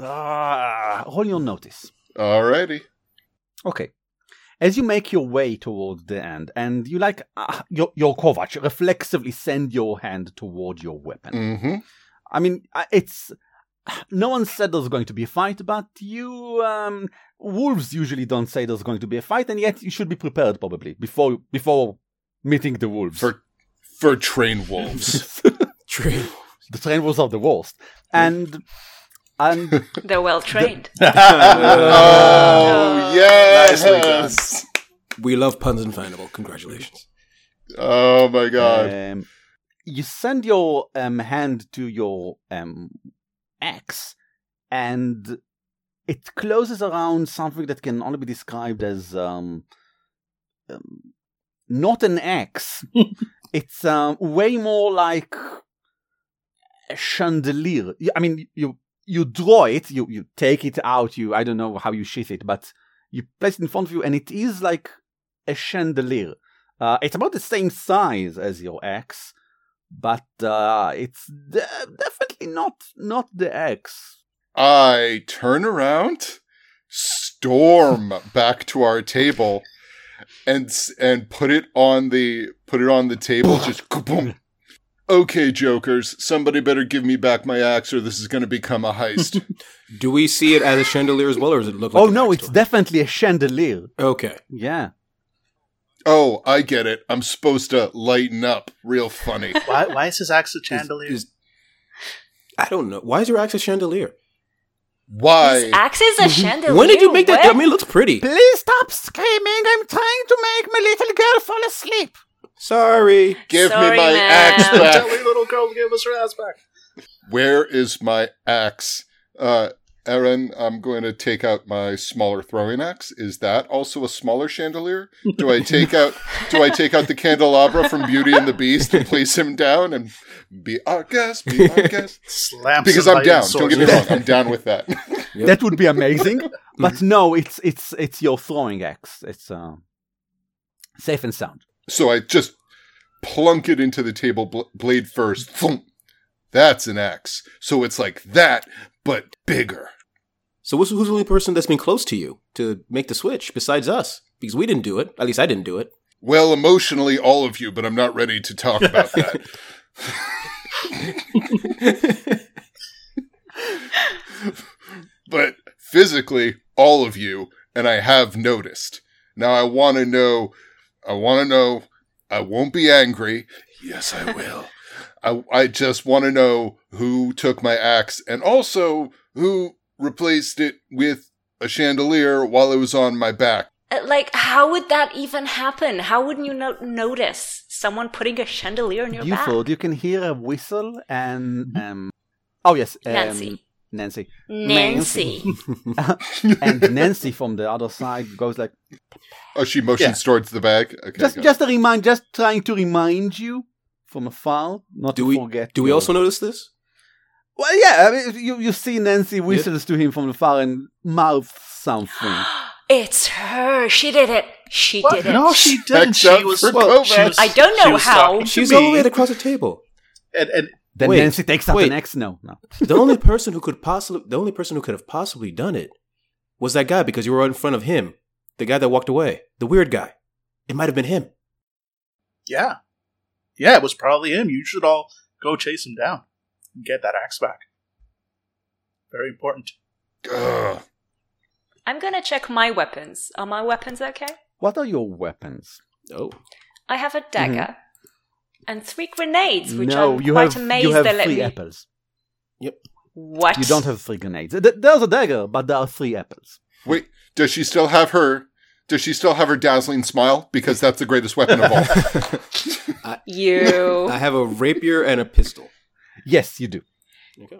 uh, roll your notice.
Alrighty.
Okay. As you make your way towards the end, and you like uh, your your Kovac reflexively send your hand toward your weapon.
Mm-hmm.
I mean, uh, it's <sighs> no one said there's going to be a fight, but you um, wolves usually don't say there's going to be a fight, and yet you should be prepared probably before before meeting the wolves.
For for train wolves. <laughs>
True. <laughs>
the train wolves are the worst, and and <laughs>
They're well trained. <laughs>
oh
Nicely
yes.
We love puns and Fandible. Congratulations.
Oh my god.
Um, you send your um, hand to your um, axe, and it closes around something that can only be described as um, um, not an axe. it's um, way more like a chandelier. I mean, you you draw it, you you take it out. You I don't know how you sheath it, but you place it in front of you, and it is like a chandelier. Uh, it's about the same size as your axe, but uh, it's de- definitely not not the axe.
I turn around, storm back to our table, and and put it on the put it on the table. <laughs> just boom. Okay, jokers, somebody better give me back my axe or this is going to become a heist. <laughs>
Do we see it as a chandelier as well, or does it look like?
oh no, it's
to us?
definitely a chandelier.
okay.
Yeah.
oh, I get it. I'm supposed to lighten up. Real funny. <laughs>
Why, why is his axe a
Is-
chandelier?
is- I don't know. Why is your axe a chandelier?
Why?
His axe is a chandelier.
When did you make that?
What?
I mean, it looks pretty.
Please stop screaming. I'm trying to make my little girl fall asleep.
Sorry.
Give
Sorry,
me my
ma'am.
axe
Tell
back.
me, little girl, give us her ass back.
Where is my axe? Uh, Eran, I'm going to take out my smaller throwing axe. Is that also a smaller chandelier? Do I take out do I take out the candelabra from Beauty and the Beast and place him down and be our guest, be our guest?
Slams
Because I'm down. Don't get me wrong, I'm down with that.
Yep. <laughs>
That would be amazing. but no, it's it's it's your throwing axe. It's uh, safe and sound.
So I just plunk it into the table bl- blade first. Thump. That's an axe. So it's like that, but bigger.
So who's, who's the only person that's been close to you to make the switch besides us? Because we didn't do it. At least I didn't do it.
Well, emotionally, all of you, but I'm not ready to talk about that. <laughs> but physically, all of you, and I have noticed. Now I want to know, I want to know, I won't be angry. Yes, I will. I, I just want to know who took my axe and also who replaced it with a chandelier while it was on my back.
Uh, Like, how would that even happen? How wouldn't you no- notice someone putting a chandelier in your back?
Buford, you can hear a whistle and um. Oh yes, um,
Nancy.
Nancy.
Nancy. <laughs>
and Nancy from the other side goes like,
Oh, she motions towards the bag. Okay,
just
got it.
just a remind, just trying to remind you from afar, not
Do
to
we
forget.
do we
your-
also notice this?
Well, yeah, I mean, you you see Nancy whistles to him from afar and mouths something. <gasps>
it's her. She did it. She
What?
did it.
No, she didn't. She was.
for
well, she was
I don't know
was
how.
talking to
She's all the way across the table.
And, and
Then
Wait,
Nancy takes out
wait.
an X. No, no. <laughs>
The only person who could possibly the only person who could have possibly done it was that guy because you were in front of him. The guy that walked away. The weird guy. It might have been him.
yeah, yeah, it was probably him. You should all go chase him down and get that axe back. Very important.
Ugh.
I'm gonna check my weapons. Are my weapons okay?
What are your weapons?
Oh.
I have a dagger mm-hmm. And three grenades, which
no,
I'm
you
quite
have
amazed
you have
they let
three
me.
apples. Yep.
What?
You don't have three grenades. Th- There's a dagger, but there are three apples.
Wait, does she still have her? Does she still have her dazzling smile? Because that's the greatest weapon of all. <laughs>
you.
I have a rapier and a pistol.
Yes, you do.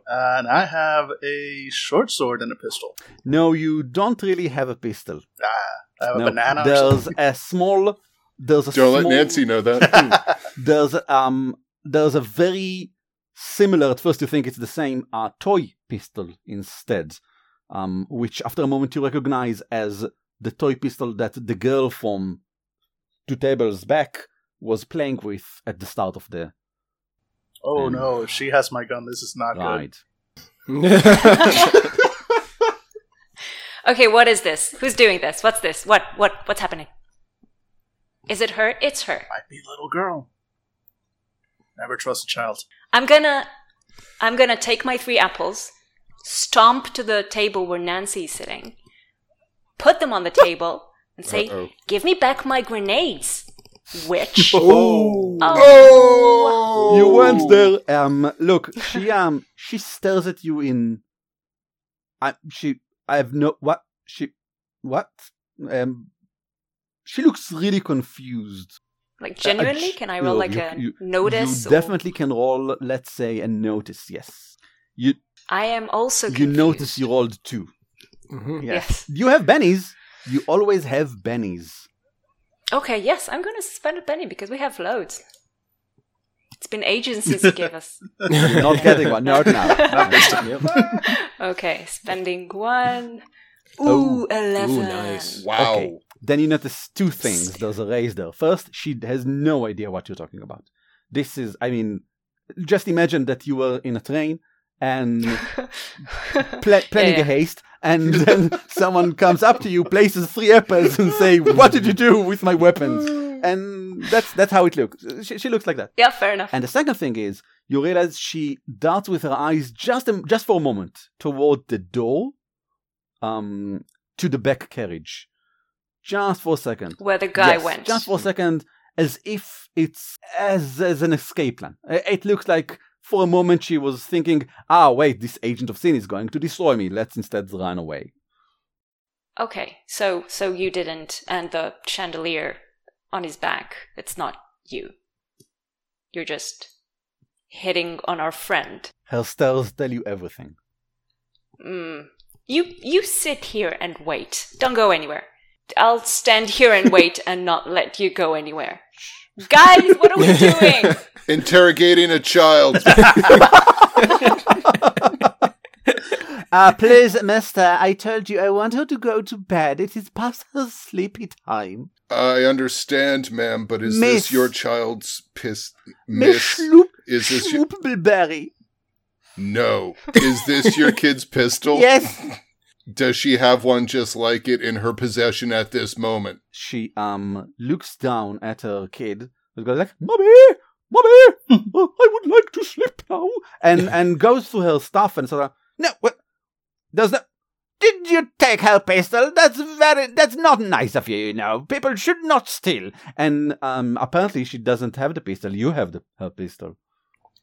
And I have a short sword and a pistol.
No, you don't really have a pistol.
Ah, I have
no,
a banana.
there's
something.
a small. There's a
Don't let Nancy know that. <laughs>
There's um. There's a very similar. At first, you think it's the same. Uh, toy pistol instead, um, which after a moment you recognize as the toy pistol that the girl from two tables back was playing with at the start of the
oh
Um,
no, if she has my gun, this is not good. <laughs>
okay, what is this? Who's doing this? What's this? What? What? What's happening? Is it her? It's her.
Might be little girl. Never trust a child.
I'm gonna. I'm gonna take my three apples, stomp to the table where Nancy's sitting, put them on the table, and say,
Uh-oh.
"Give me back my grenades." Witch. <laughs>
oh.
Oh,
You went there. Um, look, she um, she stares at you in. I she I have no what she what um. She looks really confused.
Like genuinely,
Uh,
can I roll
you-
like
you-
a
you-
notice?
You
or-
definitely can roll. Let's say a notice. Yes, you
I am also.
you notice you rolled two.
Mhm.
Yes.
You have bennies. You always have bennies.
Okay. Yes, I'm gonna spend a Benny because we have loads. It's been ages since you gave us. <laughs>
Not getting one. Not now.
Not this time. <laughs> <laughs>
Okay, spending one.
Oh.
Ooh, eleven.
Ooh, nice.
Wow.
Okay. Then you notice two things. There's a raise there. First, she has no idea what you're talking about. This is, I mean, just imagine that you were in a train and <laughs> pla- planning
Yeah.
a haste, and then <laughs> someone comes up to you, places three apples, and say, "What did you do with my weapons?" and that's that's how it looks. She, she looks like that.
Yeah, fair enough.
And the second thing is, you realize she darts with her eyes just a, just for a moment toward the door, um, to the back carriage, just for a second.
Where the guy
Yes,
went.
just for a second, as if it's as as an escape plan. It looks like for a moment she was thinking, "Ah, wait, this agent of Syn is going to destroy me. Let's instead run away."
Okay, so so you didn't, and the chandelier on his back. It's not you. You're just hitting on our friend.
Her stars tell you everything.
Mm. You you sit here and wait. Don't go anywhere. I'll stand here and wait and not let you go anywhere. Guys, what are we doing? <laughs>
Interrogating a child. <laughs>
Uh, please, mister, I told you I want her to go to bed. It is past her sleepy time.
I understand, ma'am, but is
Miss.
this your child's piss?
Miss
Miss?
Schloop,
Is this your...
Schloopbilberry.
No. Is this your kid's pistol?
Yes. <laughs>
Does she have one just like it in her possession at this moment?
She um looks down at her kid. and goes like, "Mommy, mommy, <laughs> uh, I would like to sleep now," and <laughs> and goes through her stuff and sort of, "No, what? Does that?" Did you take her pistol? That's very. That's not nice of you. You know, people should not steal. And um, apparently she doesn't have the pistol. You have the her pistol.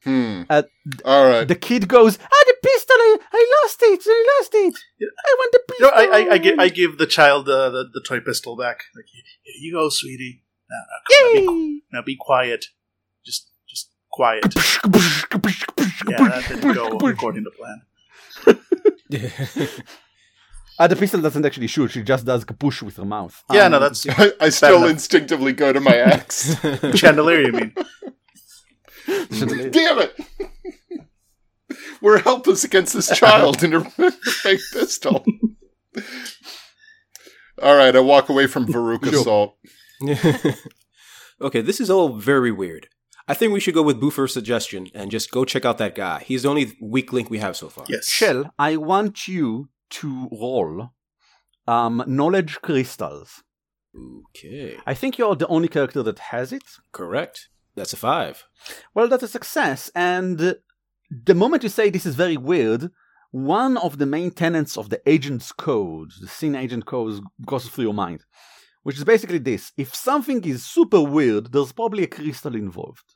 Hmm.
Uh,
All right.
the kid goes, "Ah, the pistol! I, it! I lost it! I want the
You know,
pistol!"
I, I, I, give, I give the child uh, the, the toy pistol back. Like, here you go, sweetie. Now, now, now, be, now be quiet. Just just quiet. Yeah, that didn't go according to plan.
Uh, <laughs> the pistol doesn't actually shoot; she just does push with her mouth.
Yeah,
Um,
no, that's <laughs>
I, I still
enough.
instinctively go to my axe. <laughs>
chandelier. You mean?
Damn it! We're helpless against this child and her, her fake pistol. All right, I walk away from Veruca
Sure.
assault. <laughs>
okay, this is all very weird. I think we should go with Buford's suggestion and just go check out that guy. He's the only weak link we have so far.
Yes.
Chell, I want you to roll um, knowledge crystals.
Okay.
I think you're the only character that has it.
Correct. That's a five.
Well, that's a success. And the moment you say this is very weird, one of the main tenets of the agent's code, the Syn agent code, goes through your mind, which is basically this: if something is super weird, there's probably a crystal involved,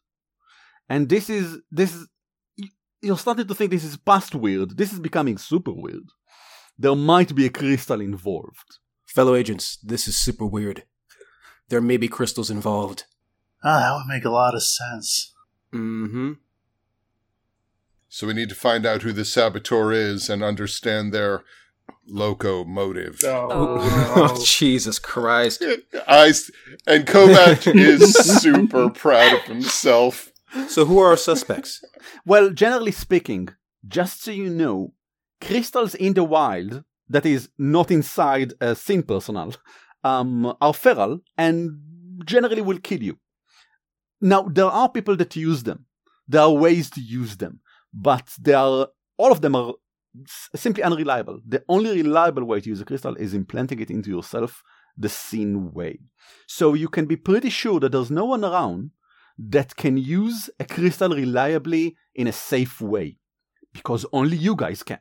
and this is this is you're starting to think this is past weird. This is becoming super weird. There might be a crystal involved.
Fellow agents, this is super weird. There may be crystals involved.
Ah, that would make a lot of sense.
Mm-hmm.
So we need to find out who the saboteur is and understand their loco motive. <laughs>
Oh, Jesus Christ. <laughs>
I s- and Kovac is super proud of himself.
So who are our suspects? <laughs>
Well, generally speaking, just so you know, crystals in the wild, that is not inside a Syn personal, um, are feral and generally will kill you. Now, there are people that use them. There are ways to use them, but they are all of them are simply unreliable. The only reliable way to use a crystal is implanting it into yourself the seen way. So you can be pretty sure that there's no one around that can use a crystal reliably in a safe way because only you guys can.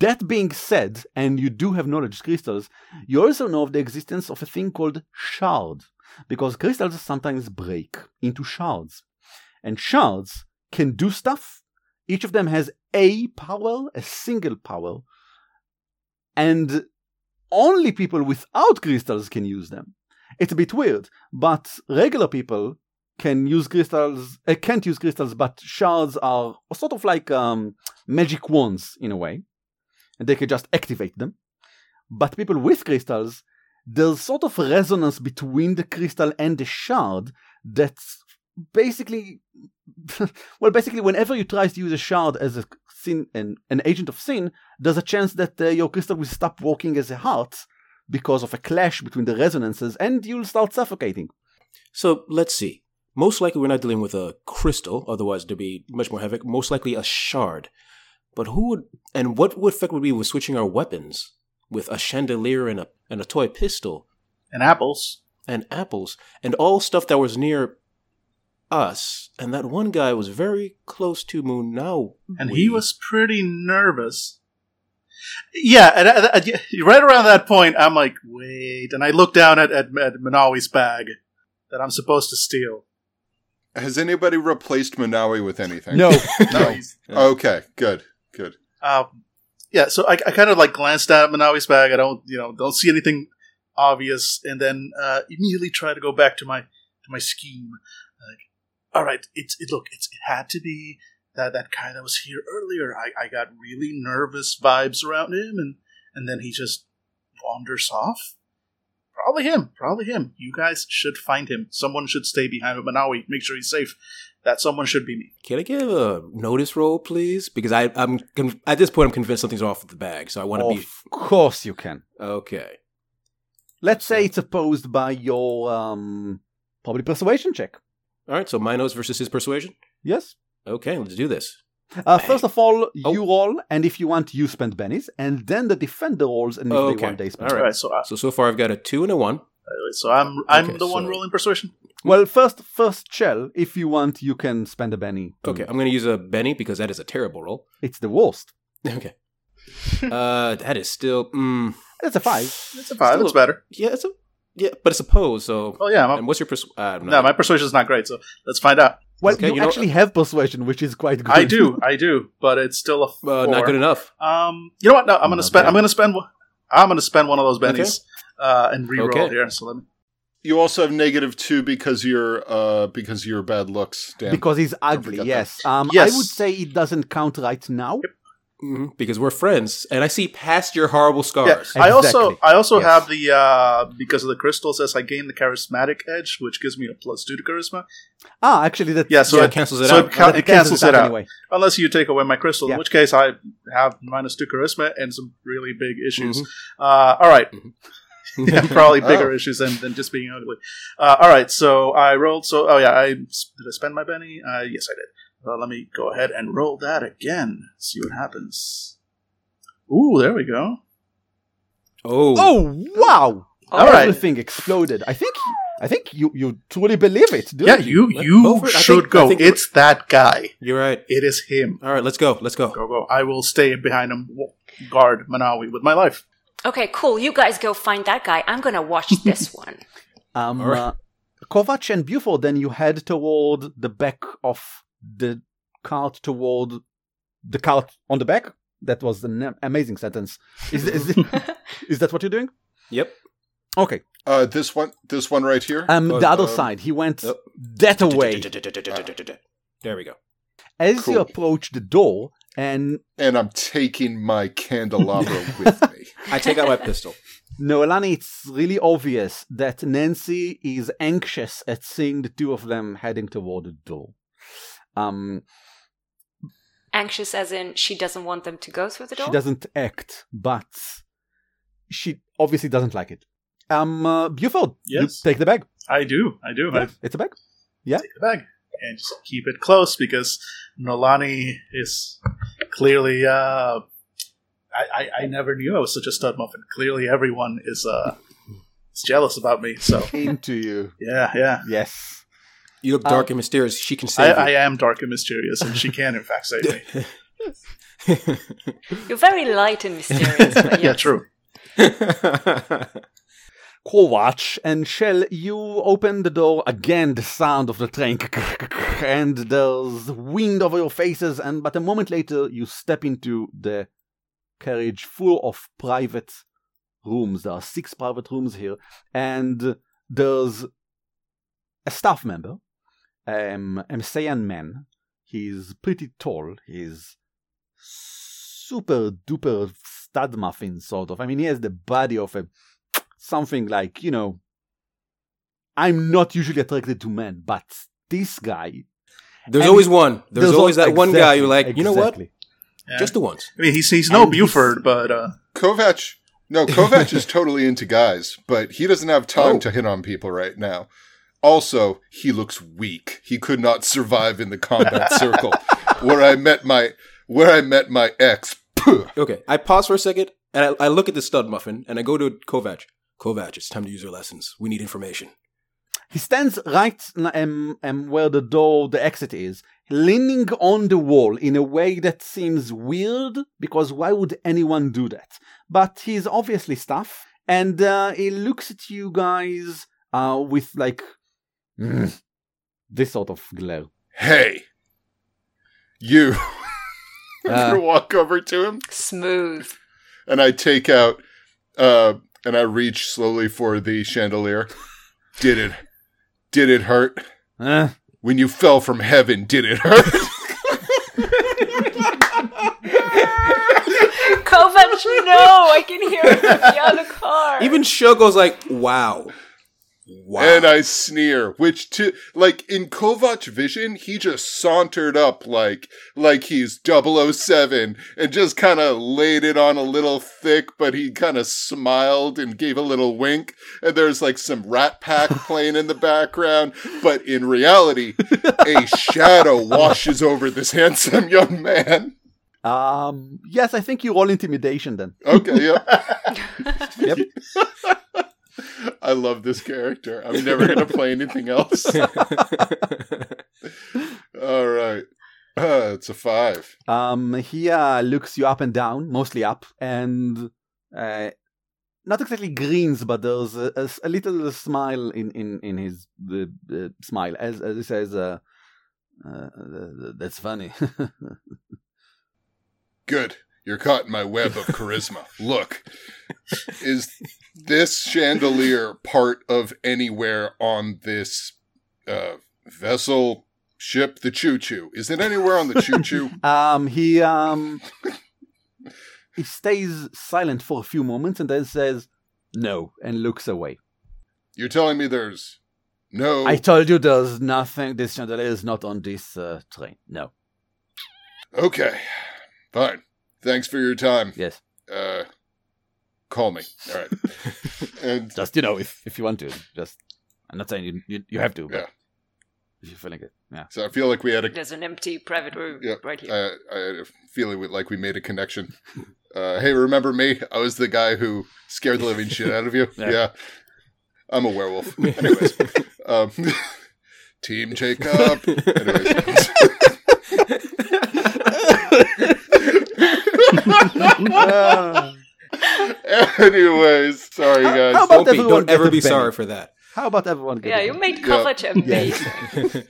That being said, and you do have knowledge crystals, you also know of the existence of a thing called shard because crystals sometimes break into shards. And shards can do stuff. Each of them has a power, a single power, and only people without crystals can use them. It's a bit weird, but regular people can use crystals uh, can't use crystals but shards are sort of like um, magic wands in a way and they can just activate them but people with crystals there's sort of resonance between the crystal and the shard that's basically well basically whenever you try to use a shard as a Syn an, an agent of Syn there's a chance that uh, your crystal will stop working as a heart because of a clash between the resonances and you'll start suffocating
So let's see. Most likely we're not dealing with a crystal, otherwise there'd be much more havoc. Most likely a shard. But who would and what would effect would be with switching our weapons with a chandelier and a and a toy pistol?
And apples.
and apples and all stuff that was near us. And that one guy was very close to Munau.
and he was pretty nervous. Yeah, and, and- and- right around that point, I'm like, wait, and I look down at at, at Manawi's bag that I'm supposed to steal.
Has anybody replaced Manawi with anything?
No, <laughs>
No,
no.
he's-
Okay, good, good.
Um, yeah, so I, I kind of like glanced down at Manawi's bag. I don't, you know, don't see anything obvious, and then uh, immediately try to go back to my to my scheme. Like, all right, it's it. Look, it's it had to be that that guy that was here earlier. I, I got really nervous vibes around him, and and then he just wanders off. Probably him. Probably him. You guys should find him. Someone should stay behind with Manawi. Make sure he's safe. That someone should be me.
Can I give a notice roll, please? Because I, I'm con- at this point, I'm convinced something's off with the bag, so I want to be
Of course you can.
okay.
Let's say it's opposed by your um probably persuasion check.
All right, so Minos versus his persuasion.
Yes.
Okay, let's do this.
Uh, first of all,
Oh.
you roll, and if you want, you spend bennies, and then the defender rolls, and if
Oh,
they
okay.
want, they spend.
All
All
right.
right, so uh,
So so far, I've got a two and a one.
so I'm I'm
Okay,
the one rolling persuasion.
Well, first, first Chell. If you want, you can spend a benny.
Okay, I'm going to use a Benny because that is a terrible roll.
It's the worst. <laughs>
Okay. uh, that is still. Mm,
It's a five.
It's a five.
Still-
It's better.
yeah, it's a yeah, but it's opposed. So.
Oh yeah, my,
and what's your pers- uh, no,
no, my persuasion is not great. So let's find out.
Well,
Okay,
you,
you know-
actually have persuasion, which is quite good.
I do, I do, but it's still a <laughs> four.
uh, not good enough.
Um, you know what? No, I'm gonna
Not
spend.
bad.
I'm gonna spend. one- I'm gonna spend one of those bennies uh, and re-roll
Okay.
here. So let me.
You also have negative two because you're uh because of your bad looks, Dan.
because he's ugly. Yes. Um,
Yes.
I would say it doesn't count right now.
Hmm because we're friends, and I see past your horrible scars.
Yeah, I also I also
Yes.
have the uh, because of the crystals as I gain the charismatic edge, which gives me a plus two to charisma.
Ah, actually, that
Yeah, so
yeah,
it,
it cancels it
so
out.
it, ca-
that
it cancels it out
anyway.
unless you take away my crystal.
Yeah.
In which case, I have minus two charisma and some really big issues.
Mm-hmm.
Uh, all right. <laughs> yeah, probably bigger <laughs>
Oh.
issues than, than just being ugly. Uh, all right, so I rolled. So, oh yeah, I did I spend my Benny? Uh, yes, I did. Uh, let me go ahead and roll that again. See what happens. Ooh, there we go.
oh,
Oh wow!
All right.
Everything exploded. I think. I think you you truly believe it. Do
Yeah, you
Let-
you
go for it. I
should
think-
go. It's that guy.
you're right.
It is him.
All right, let's go. Let's go.
Go go. I will stay behind him, guard Manawi with my life.
Okay, cool. You guys go find that guy. I'm gonna watch <laughs> this one.
Um,
All right.
uh, Kovac and Buford, then you head toward the back of the cart, toward the cart on the back. That was an amazing sentence. Is, is, <laughs> is that what you're doing?
Yep.
Okay.
uh this one this one right here.
Um, the other
um,
side. He went
Yep.
that away.
There we go.
As you
Cool.
approach the door, and
and I'm taking my candelabra with me.
I take out my pistol.
Noelani, it's really obvious that Nancy is anxious at seeing the two of them heading toward the door. Um,
Anxious as in she doesn't want them to go through the door?
She doesn't act, but she obviously doesn't like it. Um, uh, Buford, you
Yes.
take the bag.
I do. I do. I
It's a bag. Yeah.
Take the bag and just keep it close because Noelani is clearly. Uh, I, I I never knew I was such a stud muffin. Clearly, everyone is uh is jealous about me. So
Into you.
yeah, yeah.
Yes.
You look uh, dark and mysterious. She can
I,
save
I am dark and mysterious, and she can in fact save me.
you. <laughs>
You're very light and mysterious. But
yeah,
yes.
true. <laughs>
Kovac and Chell, you open the door again. The sound of the train, and there's wind over your faces. And but a moment later, you step into the carriage full of private rooms. There are six private rooms here, and there's a staff member, um, a Messian man. He's pretty tall. He's super duper stud muffin sort of. I mean, he has the body of a something like you know. I'm not usually attracted to men, but this guy.
There's
And
always one. There's, always
al-
that one guy you're
exactly,
like, you know what?
Yeah.
Just the ones.
I mean, he's he's no
And he's-
Buford, but uh,
Kovac, no, Kovac <laughs> is totally into guys, but he doesn't have time
Oh.
to hit on people right now. Also, he looks weak. He could not survive in the combat <laughs> circle where I met my where I met my ex.
Okay, I pause for a second and I, I look at the stud muffin and I go to Kovac. Kovac, it's time to use our lessons. We need information.
He stands right um, um, where the door, the exit is, leaning on the wall in a way that seems weird because why would anyone do that? But he's obviously staff, and uh, he looks at you guys uh, with like mm, this sort of glow.
Hey, you. I'm <laughs>
Uh.
gonna walk over to him
Smooth.
and I take out, uh, and I reach slowly for the chandelier. Did it? Did it hurt?
Uh,
When you fell from heaven, did it hurt? <laughs>
Kovac, no! I can hear it from the other car.
Even Shogo's like, wow. Wow.
And I sneer, which to like in Kovac vision, he just sauntered up like like he's 007 and just kind of laid it on a little thick, but he kind of smiled and gave a little wink. And there's like some Rat Pack <laughs> playing in the background, but in reality, a shadow <laughs> washes over this handsome young man.
um, yes, I think you roll intimidation then.
Okay, yep. <laughs>
Yep. <laughs>
I love this character. I'm never gonna play anything else. <laughs> All right. Uh, it's a five.
Um, he uh, looks you up and down, mostly up, and uh, not exactly grins, but there's a little smile in in in his uh, uh, smile as as he says, uh, uh, "That's funny." <laughs>
Good. You're caught in my web of charisma. <laughs> Look, is this chandelier part of anywhere on this uh, vessel ship, the Choo Choo? Is it anywhere on the Choo Choo? <laughs>
um, he um, he stays silent for a few moments and then says, "No," and looks away.
You're telling me there's no.
I told you there's nothing. This chandelier is not on this uh, train. No.
Okay, fine. Thanks for your time.
Yes.
Uh, call me. All right. <laughs> and
Just you know, if if you want to, just I'm not saying you you, you have to, but
Yeah.
if you're feeling it, yeah.
so I feel like we had a.
There's an empty private room
Yeah,
right here.
I, I had a feeling like we made a connection. <laughs> Uh, hey, remember me? I was the guy who scared the living shit out of you. <laughs>
Yeah.
Yeah. I'm a werewolf. Anyways, um, Team Jacob. Anyways. Anyways, sorry
How
guys.
about
don't be,
everyone
don't ever be
penny?
sorry for that.
How about everyone?
Yeah, you
made
made Kovac amazing.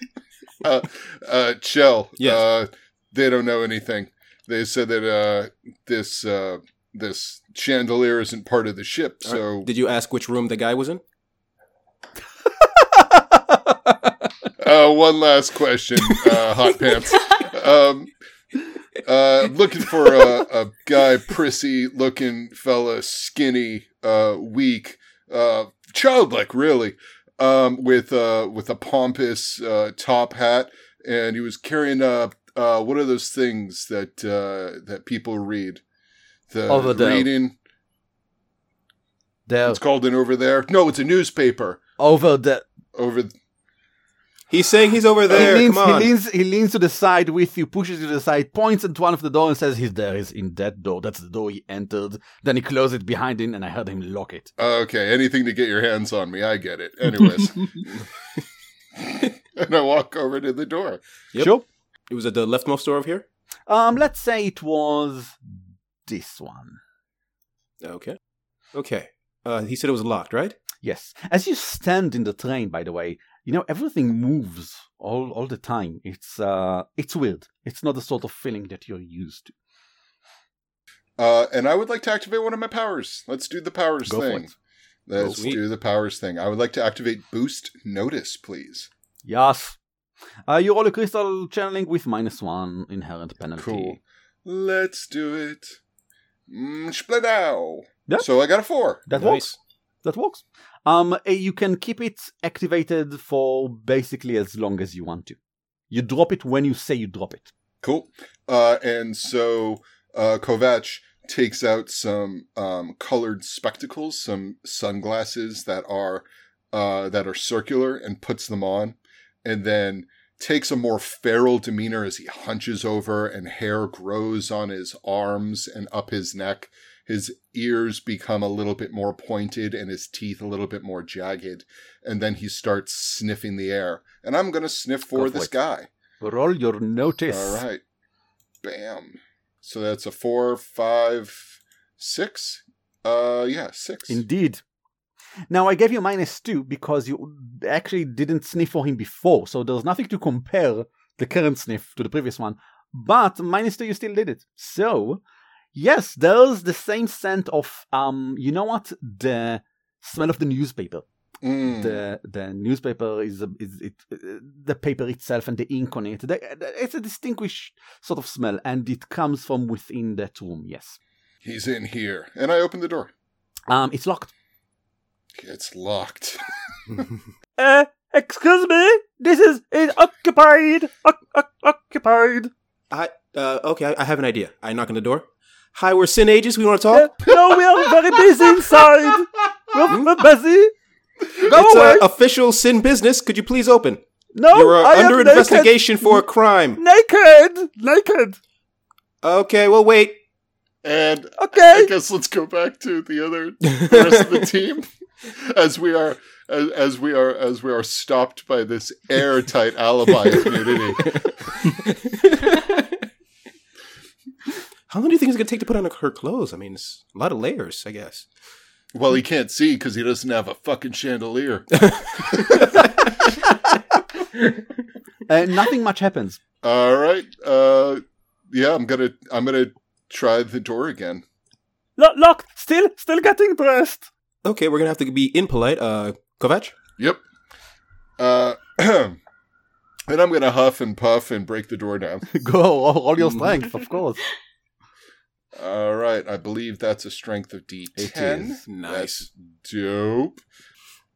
uh, uh, Chell.
Yes.
Uh, they don't know anything. They said that uh, this uh, this chandelier isn't part of the ship. So
Did you ask which room the guy was in?
Uh, one last question, uh, hot <laughs> pants. Um, uh, looking for a, a guy, prissy looking fella, skinny, uh, weak, uh, childlike, really, um, with uh, with a pompous uh, top hat, and he was carrying a uh, what are those things that uh, that people read? The
Over there.
reading.
there,
It's called an over there. No, it's a newspaper.
over the.
Over.
He's saying he's over there.
he leans,
Come on.
he leans, he leans to the side with you, pushes you to the side, points at one of the door, and says, "He's there. He's in that door. That's the door he entered." Then he closed it behind him, and I heard him lock it.
Okay, anything to get your hands on me. I get it. Anyways. <laughs> <laughs> and I walk over to the door.
Yep.
Sure.
It was at the leftmost door of here?
Um, let's say it was this one.
Okay. Okay. Uh, he said it was locked, right?
Yes. As you stand in the train, by the way, you know everything moves all all the time. It's uh, it's weird. It's not the sort of feeling that you're used to.
Uh, and I would like to activate one of my powers. Let's do the powers
Go
thing. Let's
Sweet.
do the powers thing. I would like to activate boost notice, please.
Yes. Uh, you roll a crystal channeling with minus one inherent penalty.
Cool. Let's do it. Mm, Spledow.
Yeah.
So I got a four.
That
Nice.
works. That works. Um, uh, you can keep it activated for basically as long as you want to. You drop it when you say you drop it.
Cool. Uh, and so uh, Kovac takes out some um, colored spectacles, some sunglasses that are uh, that are circular, and puts them on, and then takes a more feral demeanor as he hunches over, and hair grows on his arms and up his neck. His ears become a little bit more pointed and his teeth a little bit more jagged. And then he starts sniffing the air. And I'm going to sniff for
Go
this
it.
guy.
Roll your notice.
All right. Bam. So that's a four, five, six. Uh, yeah, six.
Indeed. Now I gave you minus two because you actually didn't sniff for him before, so there's nothing to compare the current sniff to the previous one. But minus two, you still did it. So yes, there's the same scent of um, you know what, the smell of the newspaper.
Mm.
The the newspaper is a, is it uh, the paper itself and the ink on it. The- It's a distinguished sort of smell, and it comes from within that room. Yes,
He's in here. And I open the door.
um, it's locked.
It's locked. <laughs>
Uh, excuse me? This is, is occupied. Oc- oc- occupied.
I uh, okay. I, I have an idea. I knock on the door. Hi, we're Syn Ages. We want to talk.
no, we are very busy inside. We're, we're busy. Go
it's
away.
uh, official Syn business. Could you please open?
no,
You're uh,
I am
under
naked.
investigation for a crime.
Naked. Naked.
Okay, well wait.
And
okay.
I guess let's go back to the other the rest of the <laughs> team as we are as, as we are as we are stopped by this airtight alibi immunity. <laughs>
How long do you think it's gonna take to put on her clothes? I mean, it's a lot of layers, I guess.
Well, he can't see because he doesn't have a fucking chandelier. <laughs>
Uh, nothing much happens.
All right. Uh, yeah, I'm gonna I'm gonna try the door again.
Lo- locked. Still, still getting dressed.
Okay, we're gonna have to be impolite. Uh, Kovac.
Yep. Uh, <clears throat> and I'm gonna huff and puff and break the door down. <laughs>
Go all, roll your strength, of course.
All right, I believe that's a strength of D10.
It is. Nice.
That's dope.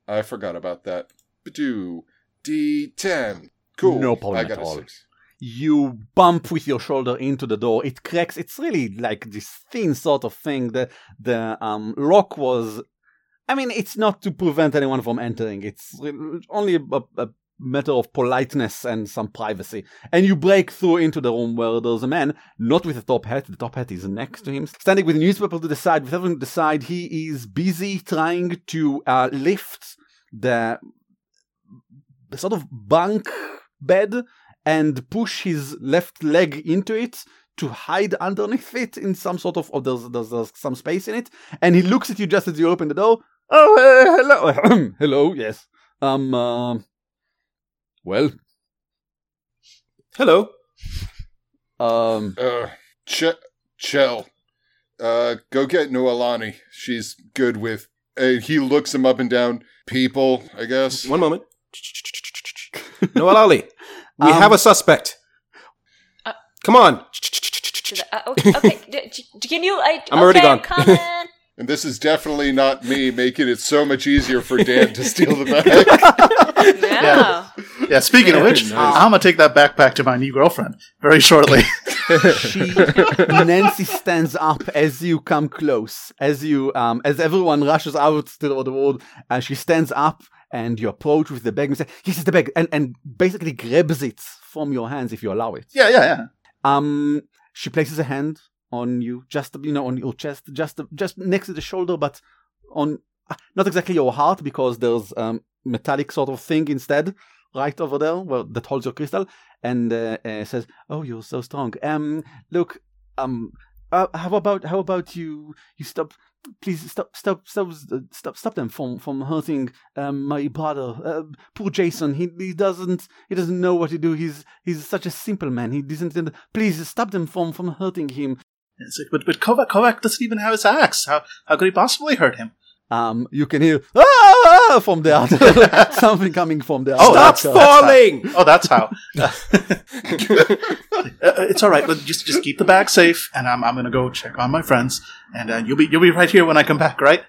I forgot about that. Do D10. Cool.
No problem
I got a
all.
six.
You bump with your shoulder into the door. It cracks. It's really like this thin sort of thing. The the um lock was. I mean, it's not to prevent anyone from entering. It's only a, a matter of politeness and some privacy. And you break through into the room where there's a man, not with a top hat. The top hat is next to him, standing with a newspaper to the side. With everything to the side, he is busy trying to uh, lift the sort of bunk bed and push his left leg into it to hide underneath it in some sort of, oh, there's, there's, there's some space in it. And he looks at you just as you open the door. Oh, uh, hello. <clears throat> hello, yes. Um, uh, well,
Hello.
um,
Uh, Ch- Chell. Uh, go get Noelani. She's good with. Uh, he looks him up and down. People, I guess.
One moment. <laughs> Noelani, we
Um,
have a suspect.
Uh,
Come on.
Uh, okay, okay. d- d- can you? I,
I'm already
okay,
gone. <laughs>
I'm coming.
And this is definitely not me making it so much easier for Dan to steal the <laughs> bag.
no.
Yeah, speaking of which,
Nice.
I'm gonna take that back back to my new girlfriend very shortly. <laughs>
she <laughs> Nancy stands up as you come close, as you um as everyone rushes out to the world, and she stands up and you approach with the bag and say, "Yes, it's the bag," and and basically grabs it from your hands if you allow it.
yeah, yeah, yeah.
Um, she places a hand on you, just you know, on your chest, just just next to the shoulder, but on not exactly your heart because there's um metallic sort of thing instead, right over there, well that holds your crystal, and uh, uh, says, "Oh, you're so strong. Um, look, um, uh, how about how about you you stop." Please stop! Stop! Stop! Stop! Stop them from from hurting um, my brother. Uh, poor Jason. He he doesn't he doesn't know what to do. He's he's such a simple man. He doesn't. Please stop them from from hurting him.
It's like, but but Kovac, Kovac doesn't even have his axe. How how could he possibly hurt him?
Um, you can hear ah from the other <laughs> <laughs> something coming from the
Oh,
other.
Stop
that's- that's
falling.
Oh, that's how. <laughs> Uh, it's all right. But just just keep the bag safe, and I'm I'm gonna go check on my friends, and uh, you'll be you'll be right here when I come back, right?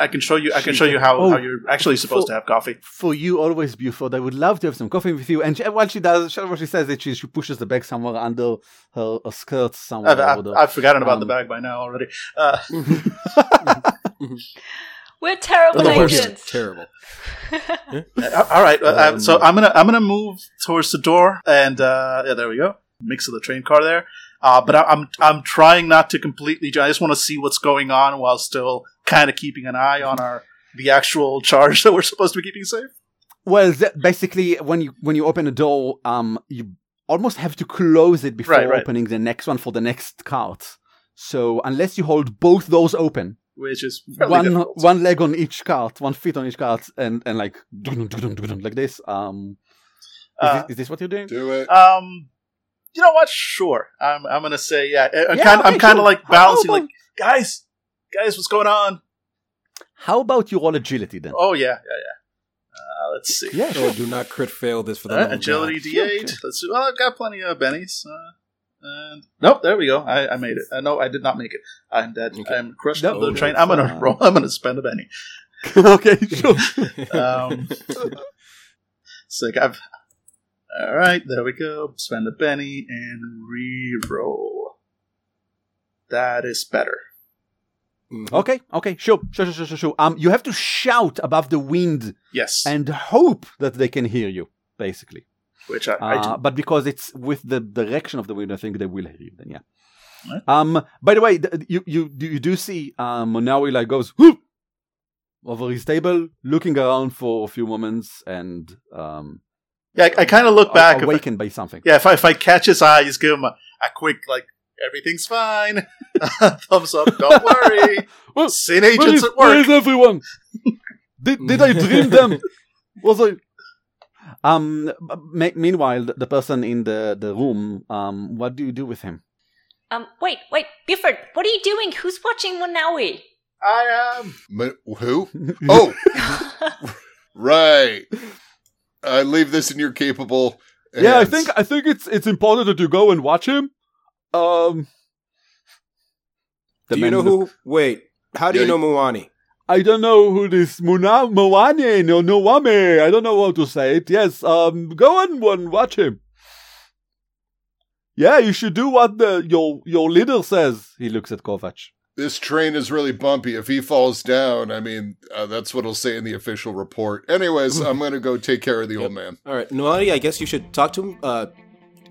I can show you. I can show you how,
Oh,
how you're actually supposed
for-
to have coffee.
For you, always Buford. I would love to have some coffee with you. And she, while she does, she, what she says is she, she pushes the bag somewhere under her, her skirt somewhere.
I've, I've,
over.
I've forgotten about the
Um,
bag by now already. Uh, <laughs>
We're terrible
The worst.
agents.
Terrible. <laughs>
Uh, all right. uh,
Um,
so I'm gonna I'm gonna move towards the door, and uh, yeah, there we go. Mix of the train car there. Uh, but I, I'm I'm trying not to completely. I just want to see what's going on while still kind of keeping an eye on our the actual charge <laughs> that we're supposed to be keeping safe.
Well, th- basically, when you when you open a door, um, you almost have to close it before
Right, right.
opening the next one for the next cart. So unless you hold both doors open,
which is
one
difficult.
one leg on each cart, one feet on each cart, and and like like this. Um, is,
Uh,
this, is this what you're doing?
Do it.
Um, you know what? Sure. I'm I'm gonna say yeah. I- I'm
Yeah,
kind
okay,
I'm kind of
sure.
like balancing, like guys, guys, what's going on?
How about you roll agility then?
Oh yeah, yeah, yeah. Uh, let's see.
Yeah,
Oh, do not crit fail this for the
Uh, agility
God.
D8. Let's see. Well, I've got plenty of bennies. Uh, and nope, there we go. I, I made it. Uh, no, I did not make it. I'm dead.
Okay.
I'm crushed
No,
on the
no,
train. I'm gonna roll. I'm gonna spend a benny. <laughs>
okay, sure. <laughs> <laughs>
Um, sick. I've. All right, there we go. Spend a benny and re-roll. That is better.
Mhm.
Okay, okay, sure, sure, sure, sure, sure. Um, you have to shout above the wind
Yes,
and hope that they can hear you, basically.
which I,
Uh, but because it's with the direction of the wind, I think they will hear you. Then, yeah.
Right.
Um. By the way, th- you you do you do see um Manawi like goes whoop over his table, looking around for a few moments, and um
Yeah, I, I kind of look back. If I,
awakened by something.
yeah, if I, if I catch his eye, just give him a, a quick like everything's fine, <laughs> thumbs up. Don't worry. <laughs>
Well,
Syn
Where
agents
is,
at work.
is everyone? did, did I dream them? Was I? Um. me- meanwhile, the, the person in the, the room. Um. What do you do with him?
Um, wait, wait, Buford, what are you doing? Who's watching Manawi?
I am.
Ma- who? Oh, <laughs> right. I leave this in your capable.
yeah, I think I think it's it's important that you go and watch him. Um. the
Do you
man
know
look-
who? Wait, how do you know Moani?
I don't know who this Muna Moane no Noame. I don't know how to say it. Yes. Um. Go and and watch him. Yeah, you should do what the your your leader says. He looks at Kovac.
this train is really bumpy. If he falls down, I mean, uh, that's what it'll say in the official report. Anyways, <laughs> I'm going to go take care of the old man.
All right, Moani, I guess you should talk to him, uh,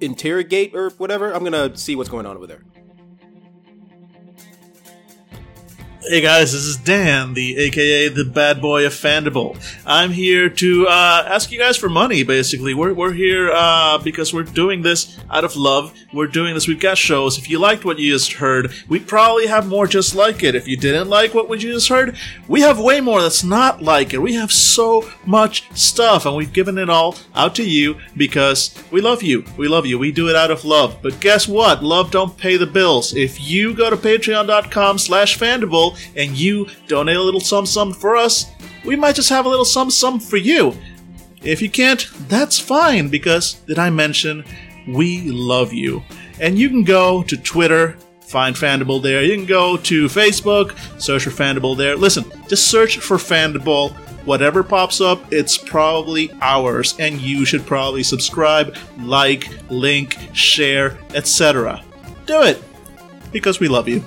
interrogate or whatever. I'm gonna see what's going on over there.
Hey guys, this is Dan, the AKA the bad boy of Fandible. I'm here to uh, ask you guys for money. Basically, we're we're here uh, because we're doing this out of love. We're doing this. We've got shows. If you liked what you just heard, we probably have more just like it. If you didn't like what you just heard, we have way more that's not like it. We have so much stuff, and we've given it all out to you because we love you. We love you. We do it out of love. But guess what? Love don't pay the bills. If you go to patreon.com slash fandible and you donate a little sum sum for us, we might just have a little sum sum for you. If you can't, that's fine because did I mention we love you? And you can go to Twitter, find Fandible there. You can go to Facebook, search for Fandible there. Listen, just search for Fandible. Whatever pops up, it's probably ours, and you should probably subscribe, like, link, share, etc. Do it because we love you.